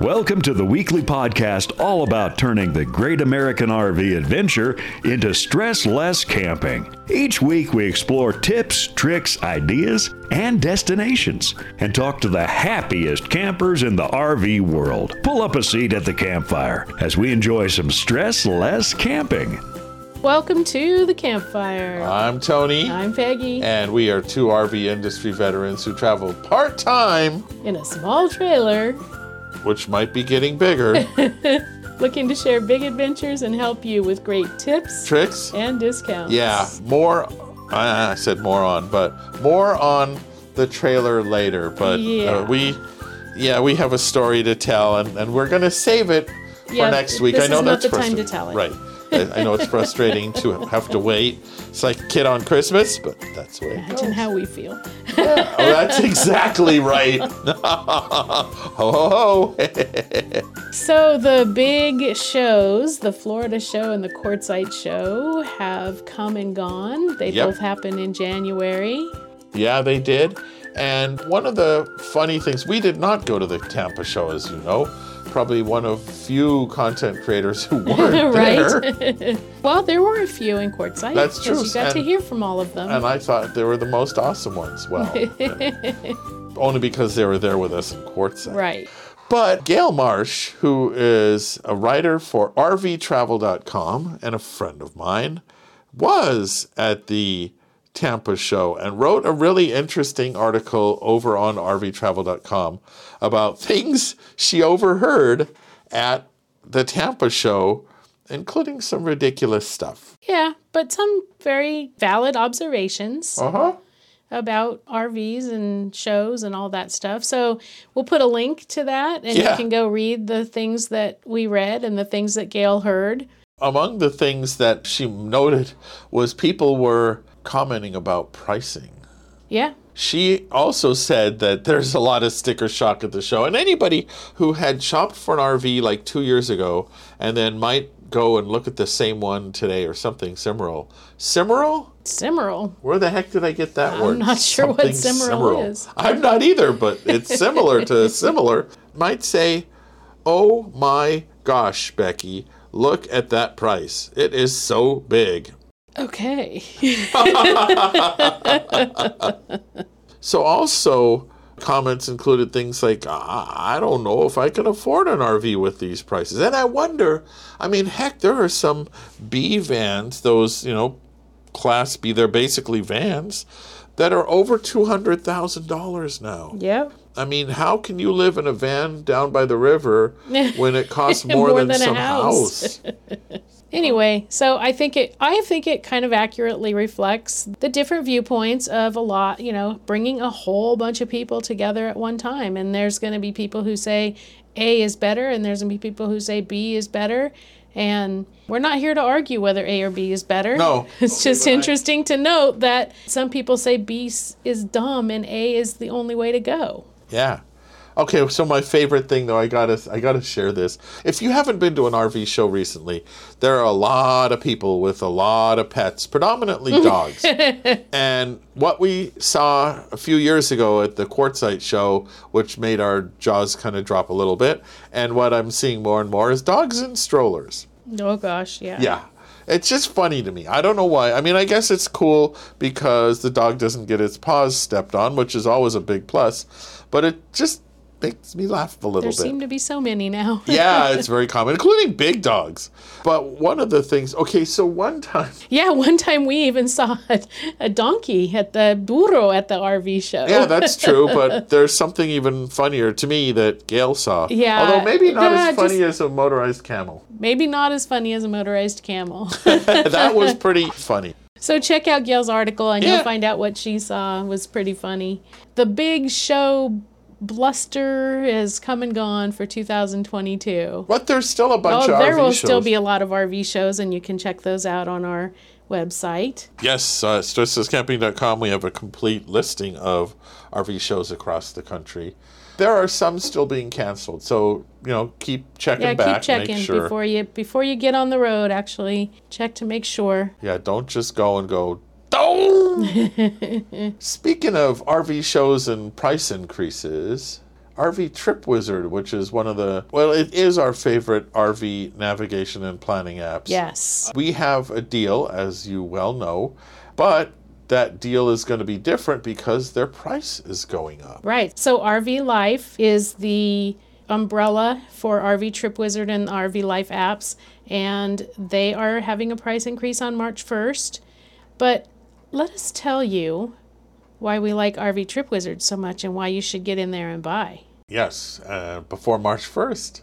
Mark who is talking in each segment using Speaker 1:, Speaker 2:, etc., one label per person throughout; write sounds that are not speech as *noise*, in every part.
Speaker 1: Welcome to the weekly podcast all about turning the great American RV adventure into stress less camping. Each week, we explore tips, tricks, ideas, and destinations and talk to the happiest campers in the RV world. Pull up a seat at the campfire as we enjoy some stress less camping.
Speaker 2: Welcome to the campfire.
Speaker 3: I'm Tony.
Speaker 2: I'm Peggy.
Speaker 3: And we are two RV industry veterans who travel part time,
Speaker 2: in a small trailer,
Speaker 3: which might be getting bigger, *laughs*
Speaker 2: looking to share big adventures and help you with great tips,
Speaker 3: tricks,
Speaker 2: and discounts.
Speaker 3: Yeah, more. I said more on, but more on the trailer later. But
Speaker 2: yeah.
Speaker 3: uh, we, yeah, we have a story to tell, and, and we're gonna save it for next week. I know that's
Speaker 2: the time to tell it.
Speaker 3: Right. I know it's frustrating to have to wait. It's like a kid on Christmas, but that's the way it
Speaker 2: Imagine how we feel.
Speaker 3: Oh, that's *laughs* exactly right. *laughs* ho ho ho.
Speaker 2: So the big shows, the Florida show and the Quartzsite show, have come and gone. They
Speaker 3: Yep.
Speaker 2: both happen in January.
Speaker 3: yeah, they did. And one of the funny things, we did not go to the Tampa show, as you know. Probably one of few content creators who *laughs* weren't there.
Speaker 2: right? *laughs* well, there were a few in Quartzsite.
Speaker 3: That's true,
Speaker 2: You got to hear from all of them.
Speaker 3: And I thought they were the most awesome ones. Well, *laughs* only because they were there with us in Quartzsite.
Speaker 2: right.
Speaker 3: But Gail Marsh, who is a writer for RVTravel.com and a friend of mine, was at the Tampa show and wrote a really interesting article over on RVTravel.com about things she overheard at the Tampa show, including some ridiculous stuff.
Speaker 2: Yeah, but some very valid observations
Speaker 3: Uh huh.
Speaker 2: about RVs and shows and all that stuff. So we'll put a link to that and
Speaker 3: Yeah.
Speaker 2: you can go read the things that we read and the things that Gail heard.
Speaker 3: Among the things that she noted was people were commenting about pricing.
Speaker 2: Yeah.
Speaker 3: She also said that there's a lot of sticker shock at the show, and anybody who had shopped for an RV like two years ago and then might go and look at the same one today or something similar. Similar?
Speaker 2: Cimarral.
Speaker 3: Where the heck did I get that word?
Speaker 2: I'm not sure what
Speaker 3: Something
Speaker 2: Cimarral is.
Speaker 3: I'm not either, but it's similar to *laughs* similar. Might say, "Oh my gosh, Becky, look at that price. It is so big."
Speaker 2: Okay. *laughs*
Speaker 3: So also comments included things like I I don't know if I can afford an RV with these prices. And I wonder, I mean, heck, there are some B vans, those, you know, class B, they're basically vans that are over $200,000 now.
Speaker 2: Yeah.
Speaker 3: I mean, how can you live in a van down by the river when it costs *laughs* more,
Speaker 2: More
Speaker 3: than,
Speaker 2: than a
Speaker 3: some
Speaker 2: house.
Speaker 3: house? *laughs*
Speaker 2: Anyway, so I think it I think it kind of accurately reflects the different viewpoints of a lot, you know, bringing a whole bunch of people together at one time and there's going to be people who say A is better and there's going to be people who say B is better and we're not here to argue whether A or B is better.
Speaker 3: No. *laughs*
Speaker 2: It's just interesting to note that some people say B is dumb and A is the only way to go.
Speaker 3: Yeah. Okay, so my favorite thing though, I gotta I gotta share this. If you haven't been to an RV show recently, there are a lot of people with a lot of pets, predominantly *laughs* dogs. and what we saw a few years ago at the Quartzsite show, which made our jaws kind of drop a little bit, and what I'm seeing more and more is dogs in strollers.
Speaker 2: Oh gosh, yeah.
Speaker 3: Yeah. It's just funny to me. I don't know why. I mean, I guess it's cool because the dog doesn't get its paws stepped on, which is always a big plus. But it just makes me laugh a little
Speaker 2: There
Speaker 3: bit.
Speaker 2: There seem to be so many now. *laughs*
Speaker 3: yeah, it's very common, including big dogs. But one of the things, okay, so one time, *laughs*
Speaker 2: Yeah, one time we even saw a, a donkey at the burro at the RV show.
Speaker 3: yeah, that's *laughs* true, but there's something even funnier to me that Gail saw.
Speaker 2: Yeah,
Speaker 3: Although maybe not
Speaker 2: yeah,
Speaker 3: as funny
Speaker 2: just-
Speaker 3: as a motorized camel.
Speaker 2: Maybe not as funny as a motorized camel.
Speaker 3: that was pretty funny.
Speaker 2: so check out Gail's article and
Speaker 3: Yeah.
Speaker 2: you'll find out what she saw was pretty funny. The big show bluster has come and gone for 2022.
Speaker 3: But there's still a bunch
Speaker 2: Oh,
Speaker 3: of
Speaker 2: there
Speaker 3: RV
Speaker 2: will
Speaker 3: shows.
Speaker 2: still be a lot of RV shows, and you can check those out on our website.
Speaker 3: Yes, uh, stresslesscamping.com, we have a complete listing of RV shows across the country. There are some still being canceled, so you know keep checking
Speaker 2: Yeah,
Speaker 3: back,
Speaker 2: keep checking
Speaker 3: make sure.
Speaker 2: before you before you get on the road. Actually, check to make sure.
Speaker 3: Yeah, don't just go and go. Oh! *laughs* Speaking of RV shows and price increases, RV Trip Wizard, which is one of the, well, it is our favorite RV navigation and planning apps.
Speaker 2: Yes.
Speaker 3: We have a deal, as you well know, but that deal is going to be different because their price is going up.
Speaker 2: Right. So RV Life is the umbrella for RV Trip Wizard and RV Life apps, and they are having a price increase on March 1st. But let us tell you why we like RV Trip Wizard so much and why you should get in there and buy.
Speaker 3: Yes, uh, before March 1st.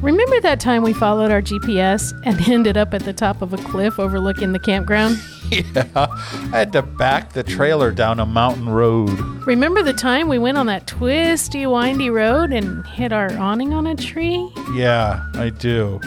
Speaker 2: Remember that time we followed our GPS and *laughs* ended up at the top of a cliff overlooking the campground? *laughs*
Speaker 4: Yeah, I had to back the trailer down a mountain road.
Speaker 2: Remember the time we went on that twisty, windy road and hit our awning on a tree?
Speaker 4: Yeah, I do.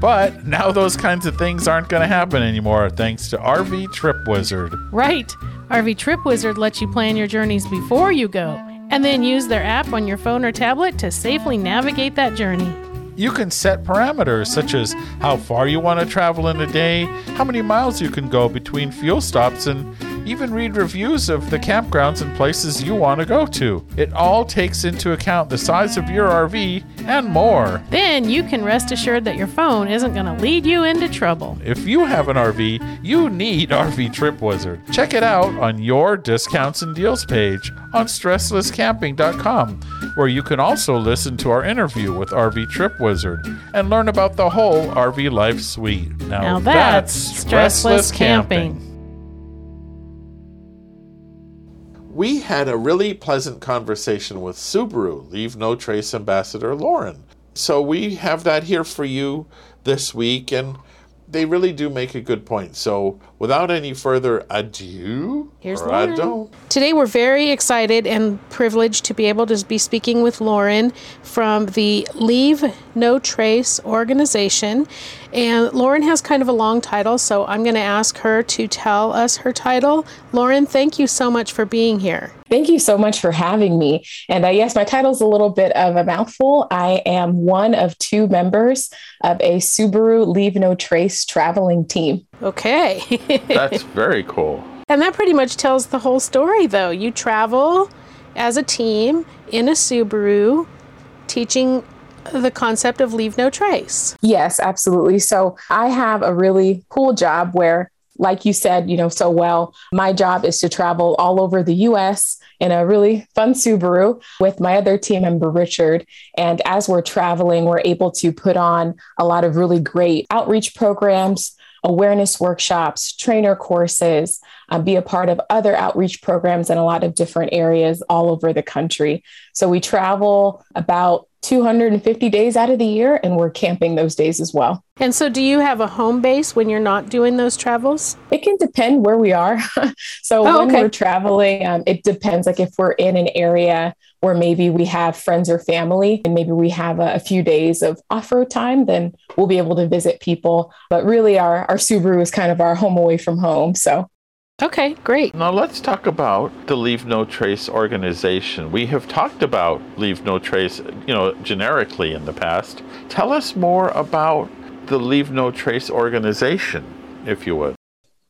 Speaker 4: But now those kinds of things aren't going to happen anymore thanks to RV Trip Wizard.
Speaker 2: Right. RV Trip Wizard lets you plan your journeys before you go and then use their app on your phone or tablet to safely navigate that journey.
Speaker 4: You can set parameters such as how far you want to travel in a day, how many miles you can go between fuel stops, and even read reviews of the campgrounds and places you want to go to. It all takes into account the size of your RV and more.
Speaker 2: Then you can rest assured that your phone isn't going to lead you into trouble.
Speaker 4: If you have an RV, you need *laughs* RV Trip Wizard. Check it out on your discounts and deals page on stresslesscamping.com, where you can also listen to our interview with RV Trip Wizard and learn about the whole RV Life suite. Now,
Speaker 2: Now that's stressless camping.
Speaker 3: We had a really pleasant conversation with Subaru, Leave No Trace Ambassador Lauren. So we have that here for you this week, and they really do make a good point. So without any further ado,
Speaker 2: Here's
Speaker 3: or
Speaker 2: Lauren.
Speaker 3: ado,
Speaker 2: Today, we're very excited and privileged to be able to be speaking with Lauren from the Leave No Trace organization. And Lauren has kind of a long title, so I'm going to ask her to tell us her title. Lauren, thank you so much for being here.
Speaker 5: Thank you so much for having me. And uh, yes, my title's a little bit of a mouthful. I am one of two members of a Subaru Leave No Trace traveling team.
Speaker 2: Okay.
Speaker 3: that's *laughs* very cool.
Speaker 2: and that pretty much tells the whole story, though. You travel as a team in a Subaru teaching the concept of leave no trace.
Speaker 5: Yes, absolutely. So I have a really cool job where, like you said, you know, so well, my job is to travel all over the US in a really fun Subaru with my other team member, Richard. And as we're traveling, we're able to put on a lot of really great outreach programs. Awareness workshops, trainer courses, uh, be a part of other outreach programs in a lot of different areas all over the country. So we travel about 250 days out of the year and we're camping those days as well.
Speaker 2: And so, do you have a home base when you're not doing those travels?
Speaker 5: It can depend where we are. *laughs* so
Speaker 2: Oh,
Speaker 5: when
Speaker 2: okay.
Speaker 5: we're traveling, um, it depends. Like if we're in an area where maybe we have friends or family, and maybe we have a, a few days of off-road time, then we'll be able to visit people. But really, our our Subaru is kind of our home away from home. So
Speaker 2: Okay, great.
Speaker 3: Now let's talk about the Leave No Trace organization. We have talked about Leave No Trace, you know, generically in the past. Tell us more about the Leave No Trace organization, if you would.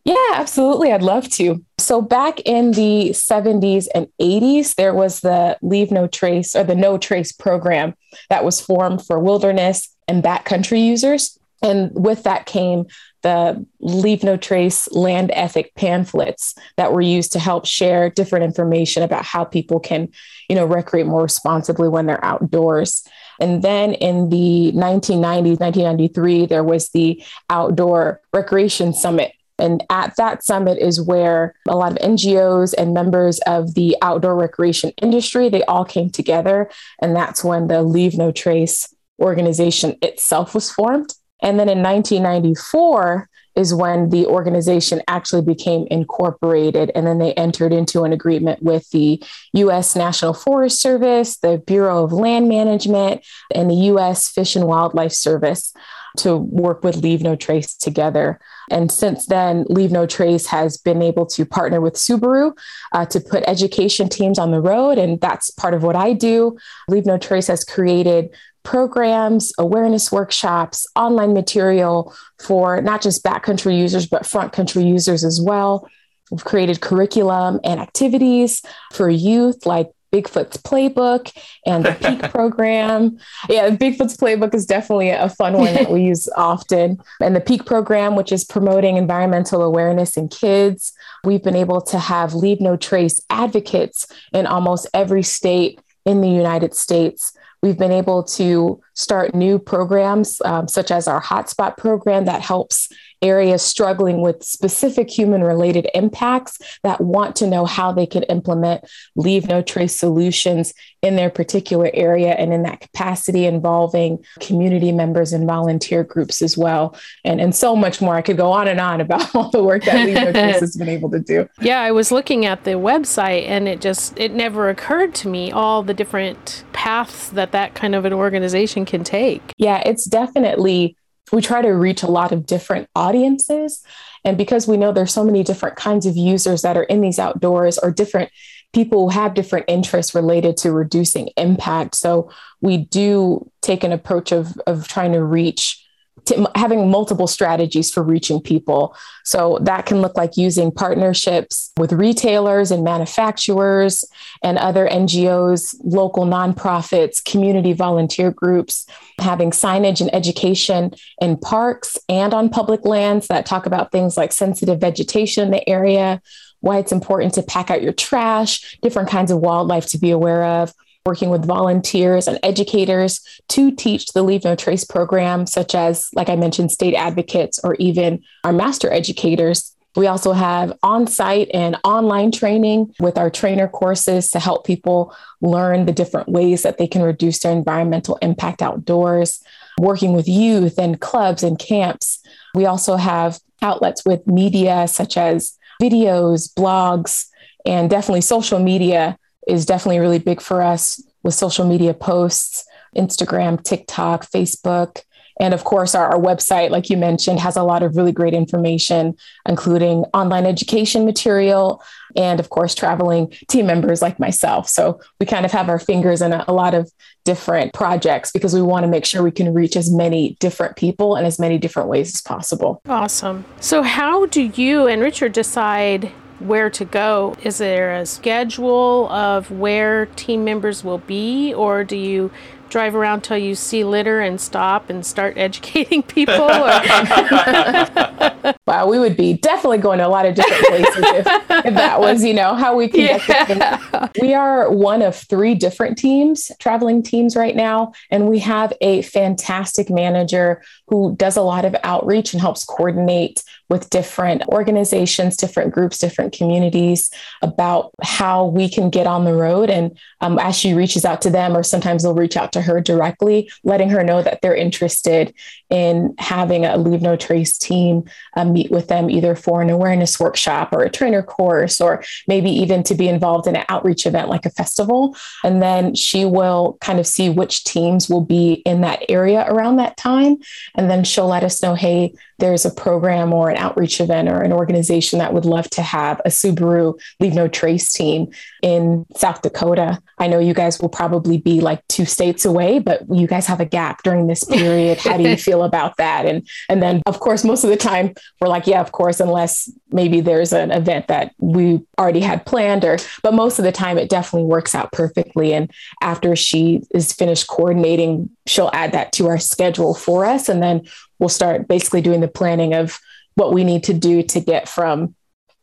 Speaker 5: Yeah, absolutely. I'd love to. So, back in the 70s and 80s, there was the Leave No Trace or the No Trace program that was formed for wilderness and backcountry users. And with that came the Leave No Trace land ethic pamphlets that were used to help share different information about how people can, you know, recreate more responsibly when they're outdoors. And then in the 1990s, 1993, there was the Outdoor Recreation Summit and at that summit is where a lot of NGOs and members of the outdoor recreation industry, they all came together. And that's when the Leave No Trace organization itself was formed. And then in 1994 is when the organization actually became incorporated. And then they entered into an agreement with the US National Forest Service, the Bureau of Land Management, and the US Fish and Wildlife Service to work with Leave No Trace together. And since then, Leave No Trace has been able to partner with Subaru uh, to put education teams on the road. And that's part of what I do. Leave No Trace has created programs, awareness workshops, online material for not just backcountry users, but front country users as well. We've created curriculum and activities for youth like Bigfoot's Playbook and the Peak *laughs* program. Yeah, Bigfoot's Playbook is definitely a fun one that we *laughs* use often. And the Peak program, which is promoting environmental awareness in kids. We've been able to have Leave No Trace advocates in almost every state in the United States. We've been able to start new programs, um, such as our hotspot program that helps areas struggling with specific human related impacts that want to know how they can implement leave no trace solutions in their particular area and in that capacity involving community members and volunteer groups as well. And and so much more. I could go on and on about *laughs* all the work that leave no *laughs* trace has been able to do.
Speaker 2: Yeah i was looking at the website and it just it never occurred to me all the different paths that that kind of an organization can take.
Speaker 5: Yeah it's definitely we try to reach a lot of different audiences. And because we know there's so many different kinds of users that are in these outdoors or different people who have different interests related to reducing impact. So we do take an approach of, of trying to reach having multiple strategies for reaching people. So that can look like using partnerships with retailers and manufacturers and other NGOs, local nonprofits, community volunteer groups, having signage and education in parks and on public lands that talk about things like sensitive vegetation in the area, why it's important to pack out your trash, different kinds of wildlife to be aware of working with volunteers and educators to teach the Leave No Trace program, such as, like I mentioned, state advocates or even our master educators. We also have on site and online training with our trainer courses to help people learn the different ways that they can reduce their environmental impact outdoors, working with youth and clubs and camps. We also have outlets with media such as videos, blogs, and definitely social media is definitely really big for us with social media posts, Instagram, TikTok, Facebook. And of course, our, our, website, like you mentioned, has a lot of really great information, including online education material and, of course, traveling team members like myself. So we kind of have our fingers in a, a lot of different projects because we want to make sure we can reach as many different people in as many different ways as possible.
Speaker 2: Awesome. So, how do you and Richard decide where to go. Is there a schedule of where team members will be, or do you drive around till you see litter and stop and start *laughs* educating people?
Speaker 5: wow, we would be definitely going to a lot of different places if, if that was, you know, how we conduct yeah. We are one of three different teams, traveling teams right now, and we have a fantastic manager who does a lot of outreach and helps coordinate with different organizations, different groups, different communities about how we can get on the road. And um, as she reaches out to them, or sometimes they'll reach out to her directly, letting her know that they're interested in having a Leave No Trace team uh, meet with them either for an awareness workshop or a trainer course, or maybe even to be involved in an outreach event like a festival. And then she will kind of see which teams will be in that area around that time. And then she'll let us know, hey, there's a program or an outreach event or an organization that would love to have a Subaru Leave No Trace team in South Dakota. I know you guys will probably be like two states away, but you guys have a gap during this *laughs* period. How do you feel about that? And and then of course, most of the time we're like, yeah, of course, unless maybe there's an event that we already had planned or but most of the time it definitely works out perfectly. And after she is finished coordinating, she'll add that to our schedule for us. And then we'll start basically doing the planning of what we need to do to get from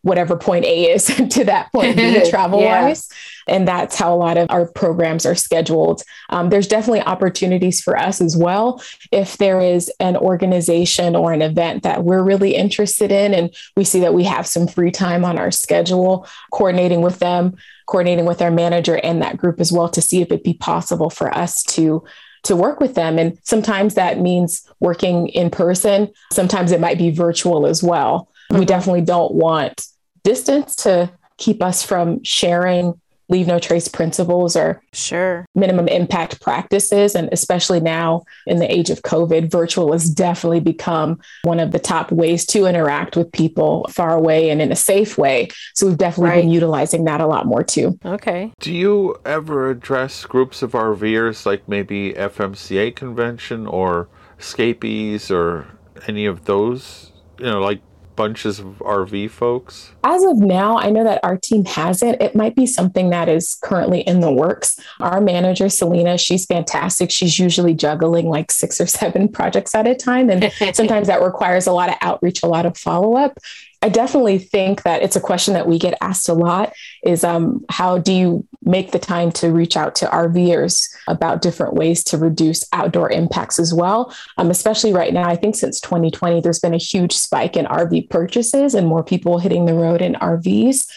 Speaker 5: whatever point A is *laughs* to that point B travel *laughs* wise. Yeah. And that's how a lot of our programs are scheduled. Um, there's definitely opportunities for us as well. If there is an organization or an event that we're really interested in, and we see that we have some free time on our schedule, coordinating with them, coordinating with our manager and that group as well to see if it'd be possible for us to to work with them. And sometimes that means working in person. Sometimes it might be virtual as well. Mm-hmm. We definitely don't want distance to keep us from sharing leave no trace principles or
Speaker 2: sure.
Speaker 5: minimum impact practices. And especially now in the age of covid virtual has definitely become one of the top ways to interact with people far away and in a safe way. So we've definitely right. been utilizing that a lot more too.
Speaker 2: Okay.
Speaker 3: Do you ever address groups of rvers like maybe fmca convention or escapees or any of those? You know like bunches of RV folks?
Speaker 5: As of now, I know that our team hasn't. It might be something that is currently in the works. Our manager, Selena, she's fantastic. She's usually juggling like six or seven *laughs* projects at a time. And *laughs* sometimes that requires a lot of outreach, a lot of follow up. I definitely think that it's a question that we get asked a lot is um, how do you make the time to reach out to RVers about different ways to reduce outdoor impacts as well? Um, especially right now, I think since 2020, there's been a huge spike in RV purchases and more people hitting the road in RVs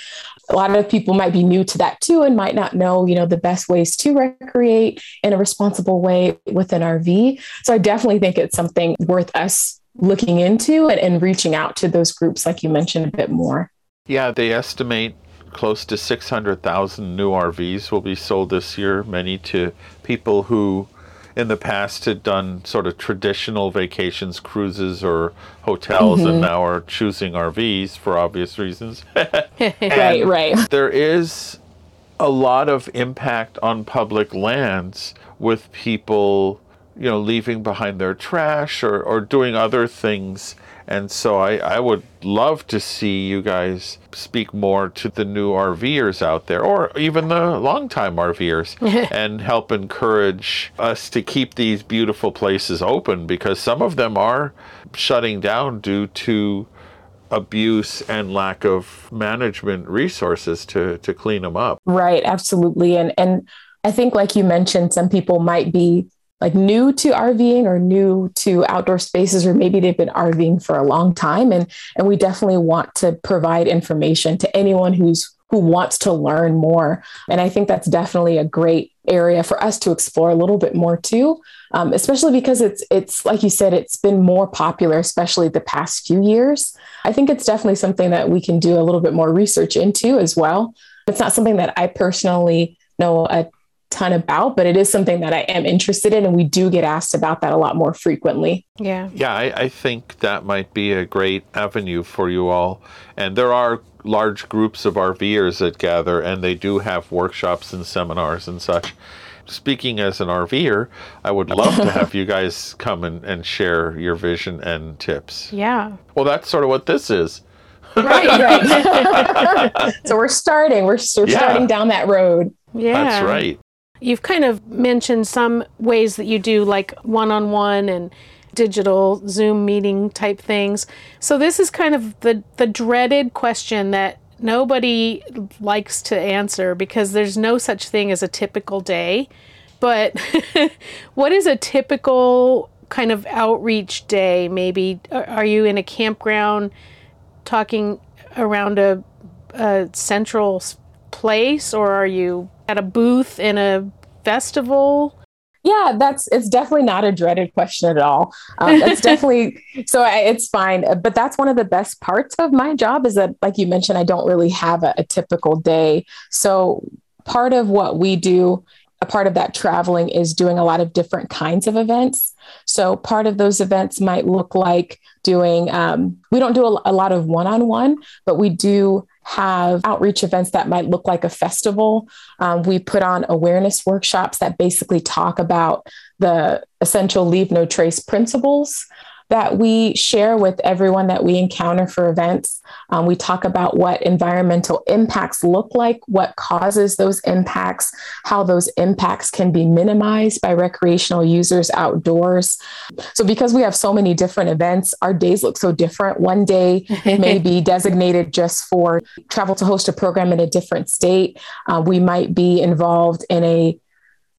Speaker 5: a lot of people might be new to that too and might not know you know the best ways to recreate in a responsible way with an rv so i definitely think it's something worth us looking into and, and reaching out to those groups, like you mentioned, a bit more.
Speaker 3: Yeah, they estimate close to 600,000 new RVs will be sold this year, many to people who in the past had done sort of traditional vacations, cruises, or hotels, mm-hmm. and now are choosing RVs for obvious reasons. *laughs* *laughs*
Speaker 5: right, right.
Speaker 3: There is a lot of impact on public lands with people you know, leaving behind their trash or, or doing other things. And so I, I would love to see you guys speak more to the new RVers out there or even the longtime RVers *laughs* and help encourage us to keep these beautiful places open because some of them are shutting down due to abuse and lack of management resources to, to clean them up.
Speaker 5: Right, absolutely. And and I think like you mentioned, some people might be like new to RVing or new to outdoor spaces, or maybe they've been RVing for a long time. And, and we definitely want to provide information to anyone who's who wants to learn more. And I think that's definitely a great area for us to explore a little bit more too, um, especially because it's it's like you said, it's been more popular, especially the past few years. I think it's definitely something that we can do a little bit more research into as well. It's not something that I personally know a ton about, but it is something that I am interested in. And we do get asked about that a lot more frequently.
Speaker 2: Yeah.
Speaker 3: Yeah, I, I think that might be a great avenue for you all. And there are large groups of RVers that gather, and they do have workshops and seminars and such. Speaking as an RVer, I would love to have *laughs* you guys come and, and share your vision and tips.
Speaker 2: Yeah.
Speaker 3: Well, that's sort of what this is.
Speaker 5: right, right. *laughs* so we're starting. We're, we're yeah. starting down that road.
Speaker 2: Yeah.
Speaker 3: That's right.
Speaker 2: You've kind of mentioned some ways that you do like one on one and digital Zoom meeting type things. So this is kind of the the dreaded question that nobody likes to answer because there's no such thing as a typical day. But *laughs* what is a typical kind of outreach day? Maybe are you in a campground talking around a, a central place or are you at a booth in a festival?
Speaker 5: Yeah, that's it's definitely not a dreaded question at all. Um, it's *laughs* definitely so I, it's fine. But that's one of the best parts of my job is that, like you mentioned, I don't really have a, a typical day. So part of what we do a part of that traveling is doing a lot of different kinds of events. So part of those events might look like doing, um, we don't do a, a lot of one on one, but we do have outreach events that might look like a festival. Um, we put on awareness workshops that basically talk about the essential leave no trace principles that we share with everyone that we encounter for events. Um, we talk about what environmental impacts look like, what causes those impacts, how those impacts can be minimized by recreational users outdoors. So, because we have so many different events, our days look so different. One day *laughs* may be designated just for travel to host a program in a different state. Uh, we might be involved in a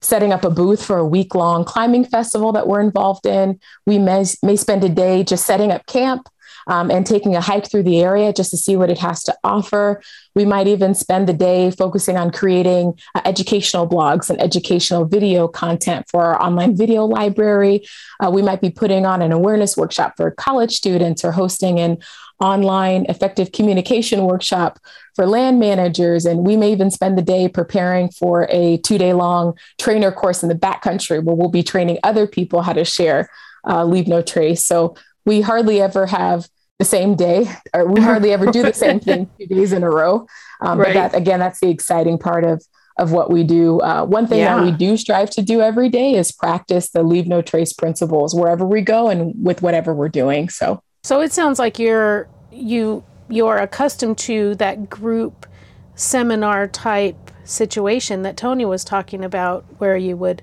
Speaker 5: setting up a booth for a week long climbing festival that we're involved in. We may, may spend a day just setting up camp um, and taking a hike through the area just to see what it has to offer. We might even spend the day focusing on creating uh, educational blogs and educational video content for our online video library. Uh, we might be putting on an awareness workshop for college students or hosting an online effective communication workshop for land managers. And we may even spend the day preparing for a two day long trainer course in the backcountry where we'll be training other people how to share uh, Leave No Trace. So we hardly ever have the same day, or we hardly ever do the same thing *laughs* two days in a row. Um, right. But that, again, that's the exciting part of of what we do. Uh, one thing yeah. that we do strive to do every day is practice the leave no trace principles wherever we go and with whatever we're doing. So,
Speaker 2: so it sounds like you're you you're accustomed to that group seminar type situation that Tony was talking about, where you would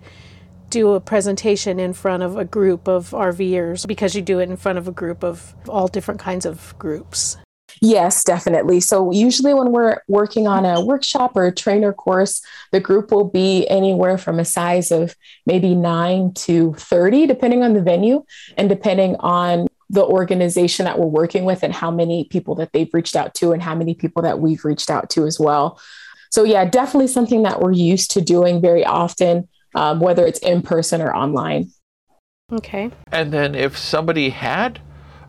Speaker 2: do a presentation in front of a group of RVers because you do it in front of a group of all different kinds of groups.
Speaker 5: Yes, definitely. So, usually, when we're working on a workshop or a trainer course, the group will be anywhere from a size of maybe nine to 30, depending on the venue and depending on the organization that we're working with and how many people that they've reached out to and how many people that we've reached out to as well. So, yeah, definitely something that we're used to doing very often, um, whether it's in person or online.
Speaker 2: Okay.
Speaker 4: And then if somebody had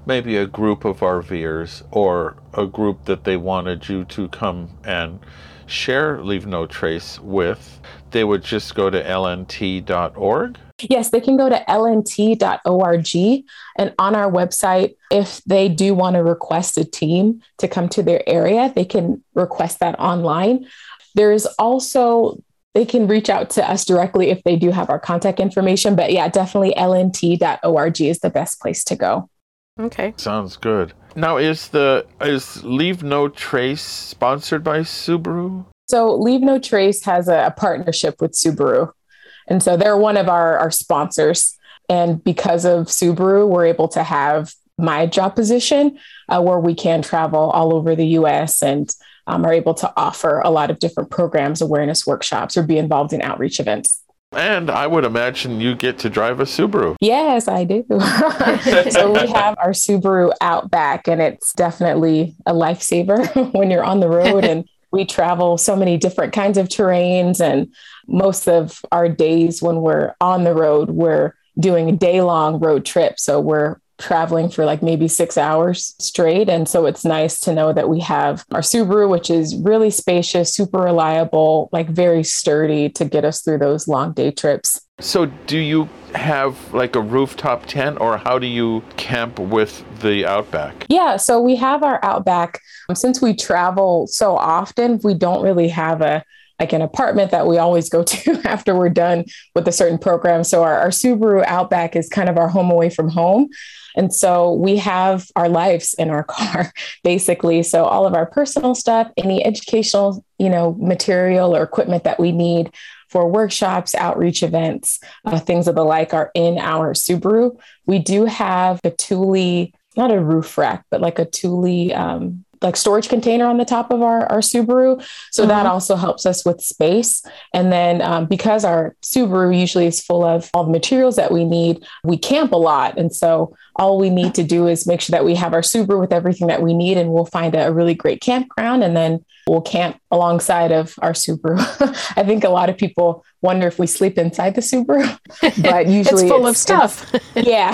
Speaker 4: maybe a group of RVers or a group that they wanted you to come and share Leave No Trace with, they would just go to lnt.org.
Speaker 5: Yes, they can go to lnt.org. And on our website, if they do want to request a team to come to their area, they can request that online. There's also, they can reach out to us directly if they do have our contact information. But yeah, definitely lnt.org is the best place to go.
Speaker 2: Okay.
Speaker 4: Sounds good. Now is the is Leave No Trace sponsored by Subaru?
Speaker 5: So Leave No Trace has a, a partnership with Subaru. And so they're one of our, our sponsors. And because of Subaru, we're able to have my job position uh, where we can travel all over the US and um, are able to offer a lot of different programs, awareness workshops, or be involved in outreach events.
Speaker 4: And I would imagine you get to drive a Subaru.
Speaker 5: Yes, I do. *laughs* so we have our Subaru Outback, and it's definitely a lifesaver *laughs* when you're on the road. And we travel so many different kinds of terrains. And most of our days when we're on the road, we're doing a day long road trip. So we're traveling for like maybe six hours straight. And so it's nice to know that we have our Subaru, which is really spacious, super reliable, like very sturdy to get us through those long day trips.
Speaker 4: So, do you have like a rooftop tent or how do you camp with the Outback?
Speaker 5: Yeah, so we have our Outback. Since we travel so often, we don't really have a like an apartment that we always go *laughs* to after we're done with a certain program. So our, our Subaru Outback is kind of our home away from home. And so we have our lives in our *laughs* car, basically. So all of our personal stuff, any educational, you know, material or equipment that we need for workshops, outreach events, uh, things of the like are in our Subaru. We do have a Thule, not a roof rack, but like a Thule um, like storage container on the top of our, our Subaru. So that uh-huh. also helps us with space. And then um, because our Subaru usually is full of all the materials that we need, we camp a lot. And so all we need to do is make sure that we have our Subaru with everything that we need, and we'll find a, really great campground. And then we'll camp alongside of our Subaru. *laughs* I think a lot of people wonder if we sleep inside the Subaru, *laughs* but usually
Speaker 2: it's full it's, of stuff.
Speaker 5: yeah,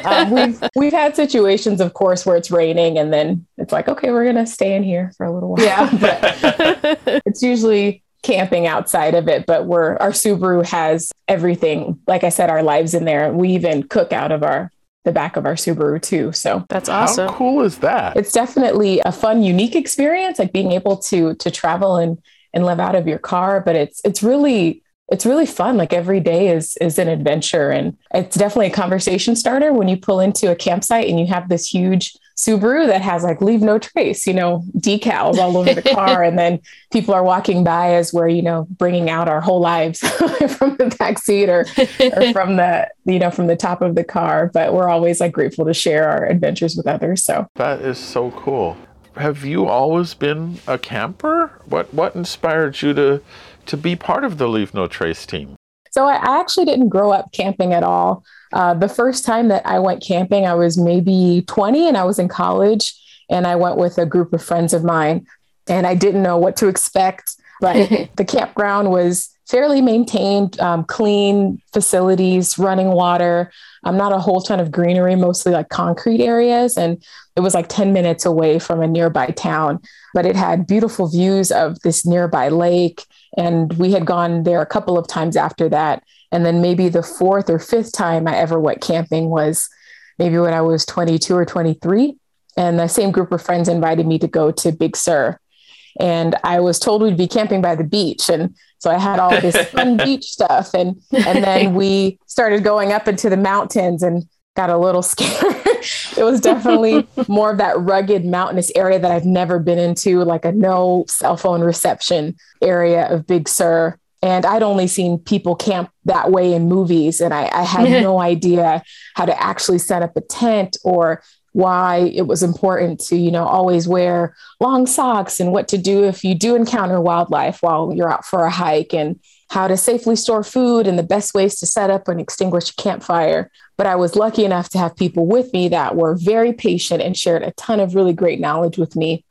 Speaker 5: *laughs* um, we've we've had situations, of course, where it's raining, and then it's like, okay, we're gonna stay in here for a little while.
Speaker 2: Yeah,
Speaker 5: but it's usually camping outside of it. But we're our Subaru has everything. Like I said, our lives in there. We even cook out of our the back of our Subaru too. So
Speaker 2: that's awesome.
Speaker 4: How cool is that?
Speaker 5: It's definitely a fun, unique experience, like being able to to travel and and live out of your car. But it's it's really it's really fun. Like every day is is an adventure, and it's definitely a conversation starter when you pull into a campsite and you have this huge Subaru that has like leave no trace, you know, decals all over the car. and then people are walking by as we're, you know, bringing out our whole lives *laughs* from the back seat or, or *laughs* from the, you know, from the top of the car. But we're always like grateful to share our adventures with others. So
Speaker 4: that is so cool. Have you always been a camper? What what inspired you to to be part of the Leave No Trace team?
Speaker 5: So I actually didn't grow up camping at all. Uh, the first time that I went camping, I was maybe 20 and I was in college and I went with a group of friends of mine and I didn't know what to expect. But *laughs* the campground was fairly maintained, um, clean facilities, running water, um, not a whole ton of greenery, mostly like concrete areas. And it was like 10 minutes away from a nearby town, but it had beautiful views of this nearby lake. And we had gone there a couple of times after that. And then maybe the fourth or fifth time I ever went camping was maybe when I was 22 or 23. And the same group of friends invited me to go to Big Sur. And I was told we'd be camping by the beach. And so I had all this fun *laughs* beach stuff. And, and then we started going up into the mountains and got a little *laughs* scared. it was definitely more of that rugged mountainous area that I've never been into, like a no cell phone reception area of Big Sur. And I'd only seen people camp that way in movies. And I, I had *laughs* no idea how to actually set up a tent or why it was important to, you know, always wear long socks and what to do if you do encounter wildlife while you're out for a hike and how to safely store food and the best ways to set up and extinguish a campfire. But I was lucky enough to have people with me that were very patient and shared a ton of really great knowledge with me.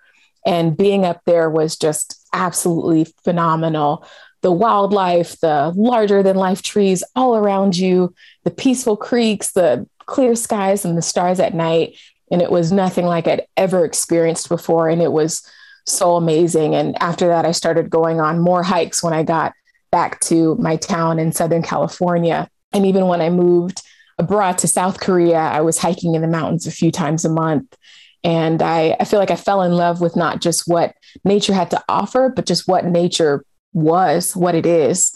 Speaker 5: And being up there was just absolutely phenomenal. The wildlife, the larger than life trees all around you, the peaceful creeks, the clear skies, and the stars at night. And it was nothing like I'd ever experienced before. And it was so amazing. And after that, I started going on more hikes when I got back to my town in Southern California. And even when I moved abroad to South Korea, I was hiking in the mountains a few times a month. And I, I feel like I fell in love with not just what nature had to offer, but just what nature was, what it is.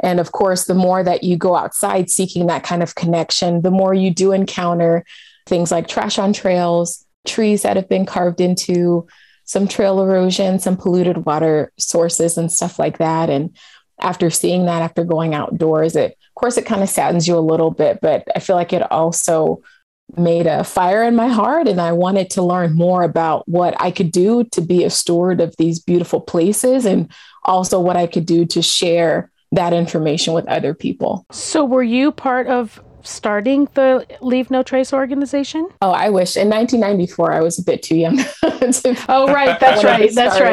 Speaker 5: And of course, the more that you go outside seeking that kind of connection, the more you do encounter things like trash on trails, trees that have been carved into, some trail erosion, some polluted water sources, and stuff like that. And after seeing that, after going outdoors, it, of course, it kind of saddens you a little bit, but I feel like it also made a fire in my heart. And I wanted to learn more about what I could do to be a steward of these beautiful places and also what I could do to share that information with other people.
Speaker 2: So, were you part of starting the Leave No Trace organization?
Speaker 5: Oh, I wish. In 1994, I was a bit too young.
Speaker 2: to *laughs* oh, right. That's right. That's *laughs*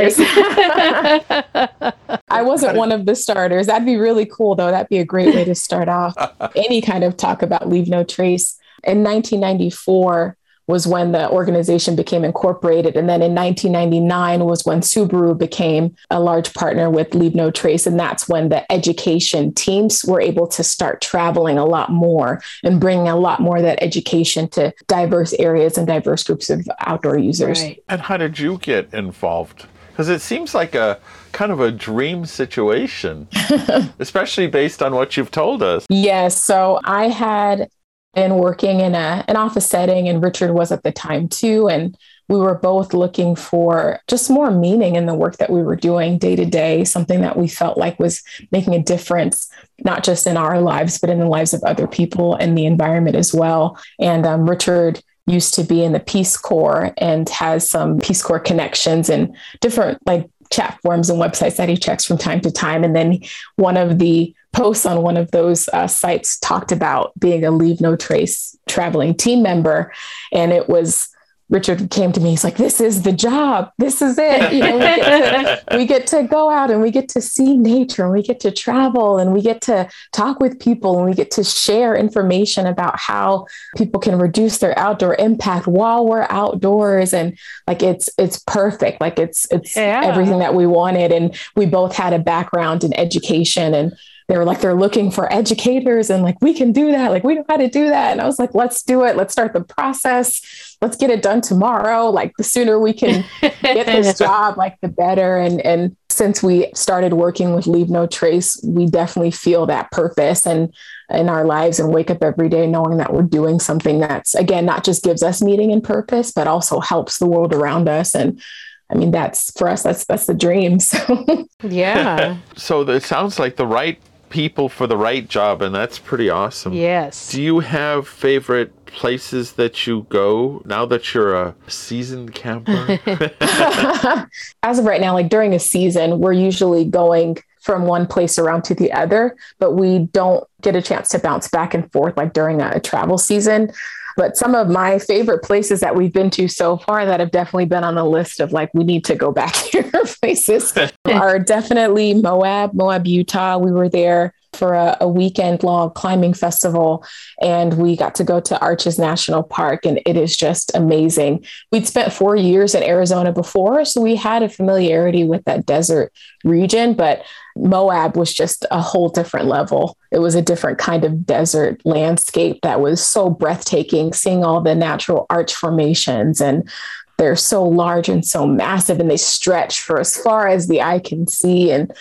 Speaker 5: right. I wasn't one of the starters. That'd be really cool, though. That'd be a great way to start off *laughs* any kind of talk about Leave No Trace. In 1994, was when the organization became incorporated. And then in 1999 was when Subaru became a large partner with Leave No Trace. And that's when the education teams were able to start traveling a lot more and bringing a lot more of that education to diverse areas and diverse groups of outdoor users. Right.
Speaker 3: And how did you get involved? Because it seems like a kind of a dream situation, *laughs* especially based on what you've told us.
Speaker 5: Yes. So I had and working in a, an office setting, and Richard was at the time too. And we were both looking for just more meaning in the work that we were doing day to day, something that we felt like was making a difference, not just in our lives, but in the lives of other people and the environment as well. And um, Richard used to be in the Peace Corps and has some Peace Corps connections and different like chat forums and websites that he checks from time to time. And then one of the posts on one of those uh, sites talked about being a leave no trace traveling team member. And it was Richard came to me. He's like, "This is the job. This is it. You know, we get, to, *laughs* we get to go out and we get to see nature and we get to travel and we get to talk with people and we get to share information about how people can reduce their outdoor impact while we're outdoors. And like, it's it's perfect. Like, it's it's yeah. everything that we wanted. And we both had a background in education and they were like they're looking for educators and like we can do that. Like we know how to do that. And i was like let's do it. Let's start the process. Let's get it done tomorrow. Like the sooner we can *laughs* get this job like the better. And and since we started working with leave no trace we definitely feel that purpose and in our lives and wake up every day knowing that we're doing something that's again not just gives us meaning and purpose but also helps the world around us. And I mean, that's for us, that's that's the dream. *laughs* So
Speaker 2: yeah. *laughs*
Speaker 3: so it sounds like the right people for the right job, and that's pretty awesome.
Speaker 2: Yes.
Speaker 3: Do you have favorite places that you go now that you're a seasoned camper? *laughs* *laughs*
Speaker 5: As of right now, like during a season, we're usually going from one place around to the other, but we don't get a chance to bounce back and forth like during a travel season. But some of my favorite places that we've been to so far that have definitely been on the list of like, we need to go back *laughs* here places *laughs* are definitely Moab, Moab, Utah. We were there for a, a weekend long climbing festival and we got to go to Arches National Park and it is just amazing. We'd spent four years in Arizona before, so we had a familiarity with that desert region, but Moab was just a whole different level. It was a different kind of desert landscape that was so breathtaking, seeing all the natural arch formations and they're so large and so massive and they stretch for as far as the eye can see and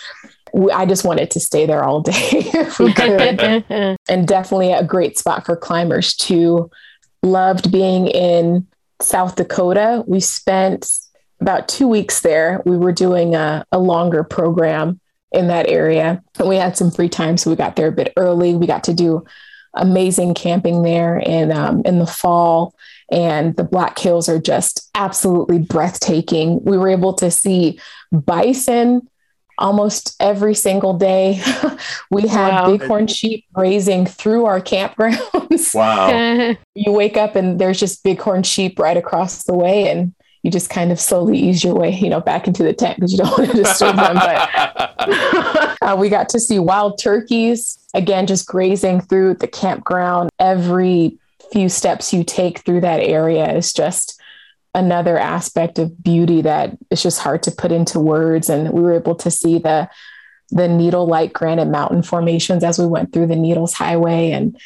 Speaker 5: I just wanted to stay there all day if we could. and definitely a great spot for climbers too. loved being in South Dakota. We spent about two weeks there. We were doing a, a longer program in that area. And we had some free time, so we got there a bit early. We got to do amazing camping there in um, in the fall, and the Black Hills are just absolutely breathtaking. We were able to see bison almost every single day. *laughs* we had wow. bighorn sheep grazing through our campgrounds. *laughs*
Speaker 3: Wow. *laughs*
Speaker 5: you wake up and there's just bighorn sheep right across the way and you just kind of slowly ease your way, you know, back into the tent because you don't *laughs* want to disturb them. But *laughs* uh, we got to see wild turkeys again, just grazing through the campground. Every few steps you take through that area is just another aspect of beauty that it's just hard to put into words. And we were able to see the the needle like granite mountain formations as we went through the Needles Highway. And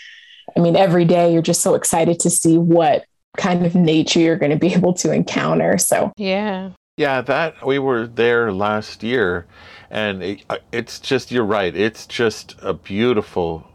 Speaker 5: I mean, every day you're just so excited to see what kind of nature you're going to be *laughs* able to encounter. So,
Speaker 2: yeah.
Speaker 3: Yeah, that we were there last year, and it, uh, it's just, you're right, it's just a beautiful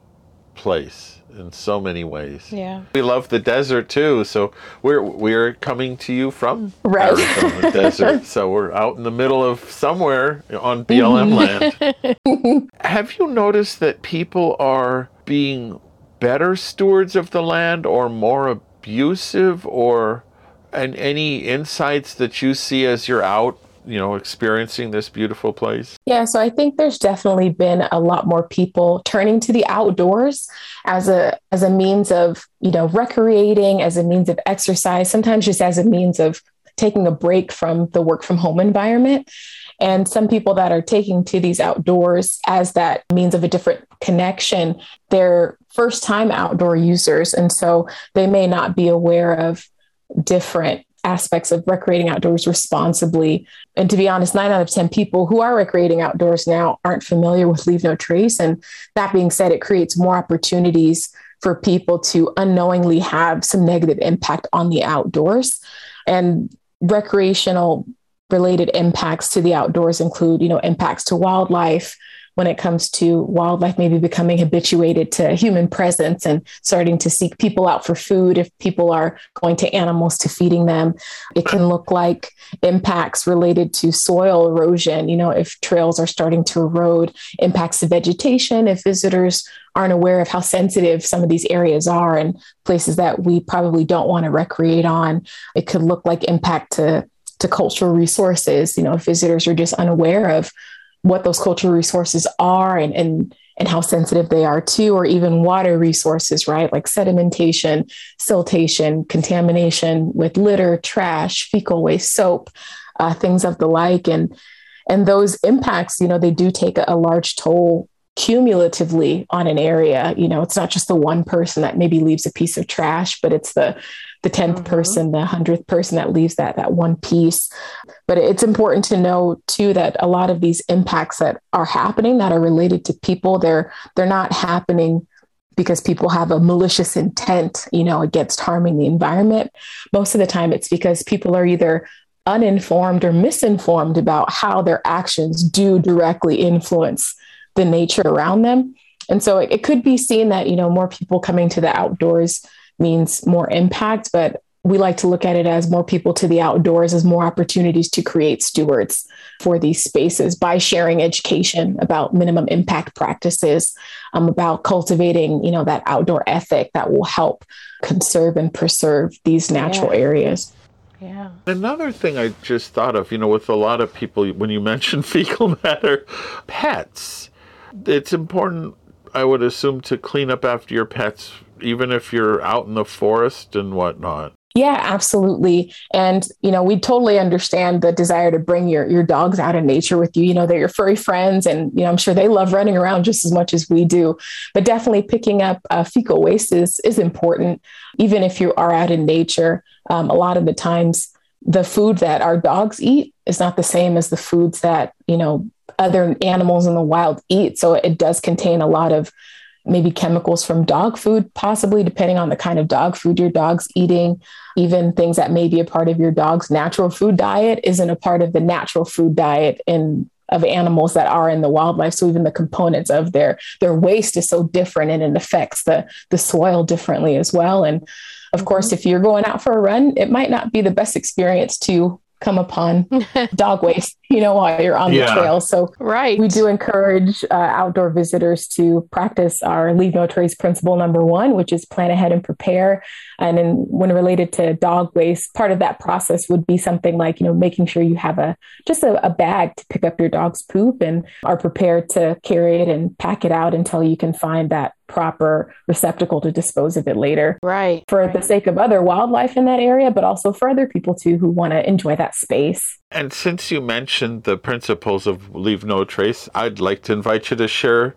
Speaker 3: place in so many ways.
Speaker 2: Yeah.
Speaker 3: We love the desert too, so we're we're coming to you from
Speaker 5: right.
Speaker 3: Arizona *laughs* desert. So we're out in the middle of somewhere on *laughs* BLM land. Have you noticed that people are being better stewards of the land or more abusive or and any insights that you see as you're out you know experiencing this beautiful place?
Speaker 5: Yeah so i think there's definitely been a lot more people turning to the outdoors as a as a means of you know recreating as a means of exercise sometimes just as a means of taking a break from the work from home environment. And some people that are taking to these outdoors as that means of a different connection they're first time outdoor users and so they may not be aware of different aspects of recreating outdoors responsibly. And to be honest, nine out of 10 people who are recreating outdoors now aren't familiar with Leave No Trace. And that being said, it creates more opportunities for people to unknowingly have some negative impact on the outdoors. And recreational related impacts to the outdoors include, you know, impacts to wildlife, when it comes to wildlife maybe becoming habituated to human presence and starting to seek people out for food if people are going to animals to feeding them. It can look like impacts related to soil erosion you know if trails are starting to erode impacts to vegetation if visitors aren't aware of how sensitive some of these areas are and places that we probably don't want to recreate on. It could look like impact to to cultural resources you know if visitors are just unaware of what those cultural resources are and, and and how sensitive they are to, or even water resources, right? Like sedimentation, siltation, contamination with litter, trash, fecal waste, soap, uh, things of the like. And and those impacts, you know, they do take a, a large toll cumulatively on an area. You know, it's not just the one person that maybe leaves a piece of trash, but it's the the 10th mm-hmm. person, the 100th person that leaves that, that one piece. But it's important to know too that a lot of these impacts that are happening that are related to people, they're, they're not happening because people have a malicious intent, you know, against harming the environment. Most of the time it's because people are either uninformed or misinformed about how their actions do directly influence the nature around them. And so it, it could be seen that, you know, more people coming to the outdoors means more impact, but we like to look at it as more people to the outdoors as more opportunities to create stewards for these spaces by sharing education about minimum impact practices um, about cultivating you know that outdoor ethic that will help conserve and preserve these natural yeah. areas
Speaker 2: yeah.
Speaker 3: Another thing I just thought of, you know, with a lot of people, when you *laughs* mention fecal matter, pets, it's important, I would assume, to clean up after your pets even if you're out in the forest and whatnot.
Speaker 5: Yeah, absolutely. And, you know, we totally understand the desire to bring your, your dogs out in nature with you. You know, they're your furry friends, and, you know, I'm sure they love running around just as much as we do. But definitely picking up uh, fecal waste is, is important, even if you are out in nature. Um, a lot of the times, the food that our dogs eat is not the same as the foods that, you know, other animals in the wild eat. So it does contain a lot of maybe chemicals from dog food, possibly depending on the kind of dog food your dog's eating. Even things that may be a part of your dog's natural food diet isn't a part of the natural food diet in of animals that are in the wildlife. So even the components of their their waste is so different and it affects the the soil differently as well. And of mm-hmm. course, if you're going out for a run, it might not be the best experience to come upon *laughs* dog waste, you know, while you're on yeah. the trail. So
Speaker 2: right.
Speaker 5: we do encourage uh, outdoor visitors to practice our leave no trace principle number one, which is plan ahead and prepare. And then when related to dog waste, part of that process would be something like, you know, making sure you have a just a, a bag to pick up your dog's poop and are prepared to carry it and pack it out until you can find that proper receptacle to dispose of it later.
Speaker 2: Right.
Speaker 5: For
Speaker 2: right.
Speaker 5: the sake of other wildlife in that area, but also for other people too who want to enjoy that space.
Speaker 3: And since you mentioned the principles of leave no trace, I'd like to invite you to share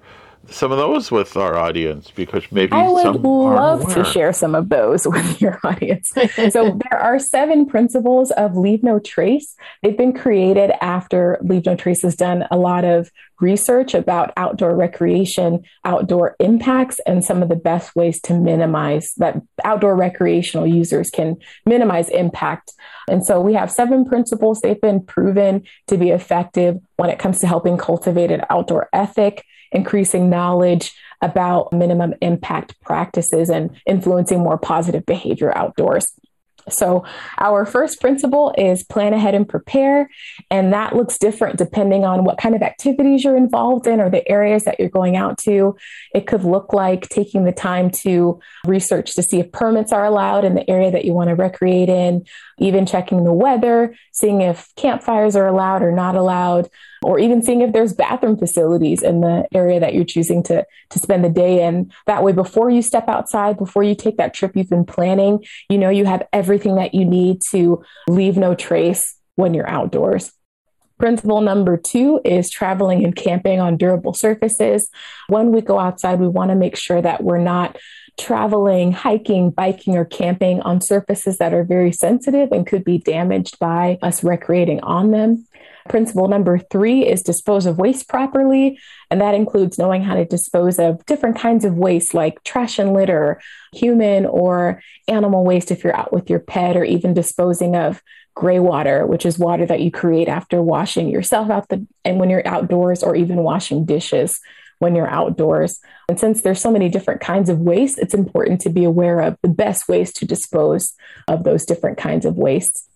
Speaker 3: some of those with our audience because maybe
Speaker 5: I would love to share some of those *laughs* with your audience. so *laughs* there are seven principles of Leave No Trace. They've been created after Leave No Trace has done a lot of research about outdoor recreation, outdoor impacts, and some of the best ways to minimize that outdoor recreational users can minimize impact. And so we have seven principles. They've been proven to be effective when it comes to helping cultivate an outdoor ethic increasing knowledge about minimum impact practices and influencing more positive behavior outdoors. So, our first principle is plan ahead and prepare. And that looks different depending on what kind of activities you're involved in or the areas that you're going out to. It could look like taking the time to research to see if permits are allowed in the area that you want to recreate in, even checking the weather, seeing if campfires are allowed or not allowed, or even seeing if there's bathroom facilities in the area that you're choosing to, to spend the day in. That way, before you step outside, before you take that trip you've been planning, you know you have everything that you need to leave no trace when you're outdoors. Principle number two is traveling and camping on durable surfaces. When we go outside, we want to make sure that we're not traveling, hiking, biking, or camping on surfaces that are very sensitive and could be damaged by us recreating on them. Principle number three is dispose of waste properly. And that includes knowing how to dispose of different kinds of waste like trash and litter, human or animal waste if you're out with your pet, or even disposing of gray water, which is water that you create after washing yourself out the and when you're outdoors or even washing dishes when you're outdoors. And since there's so many different kinds of waste, it's important to be aware of the best ways to dispose of those different kinds of wastes.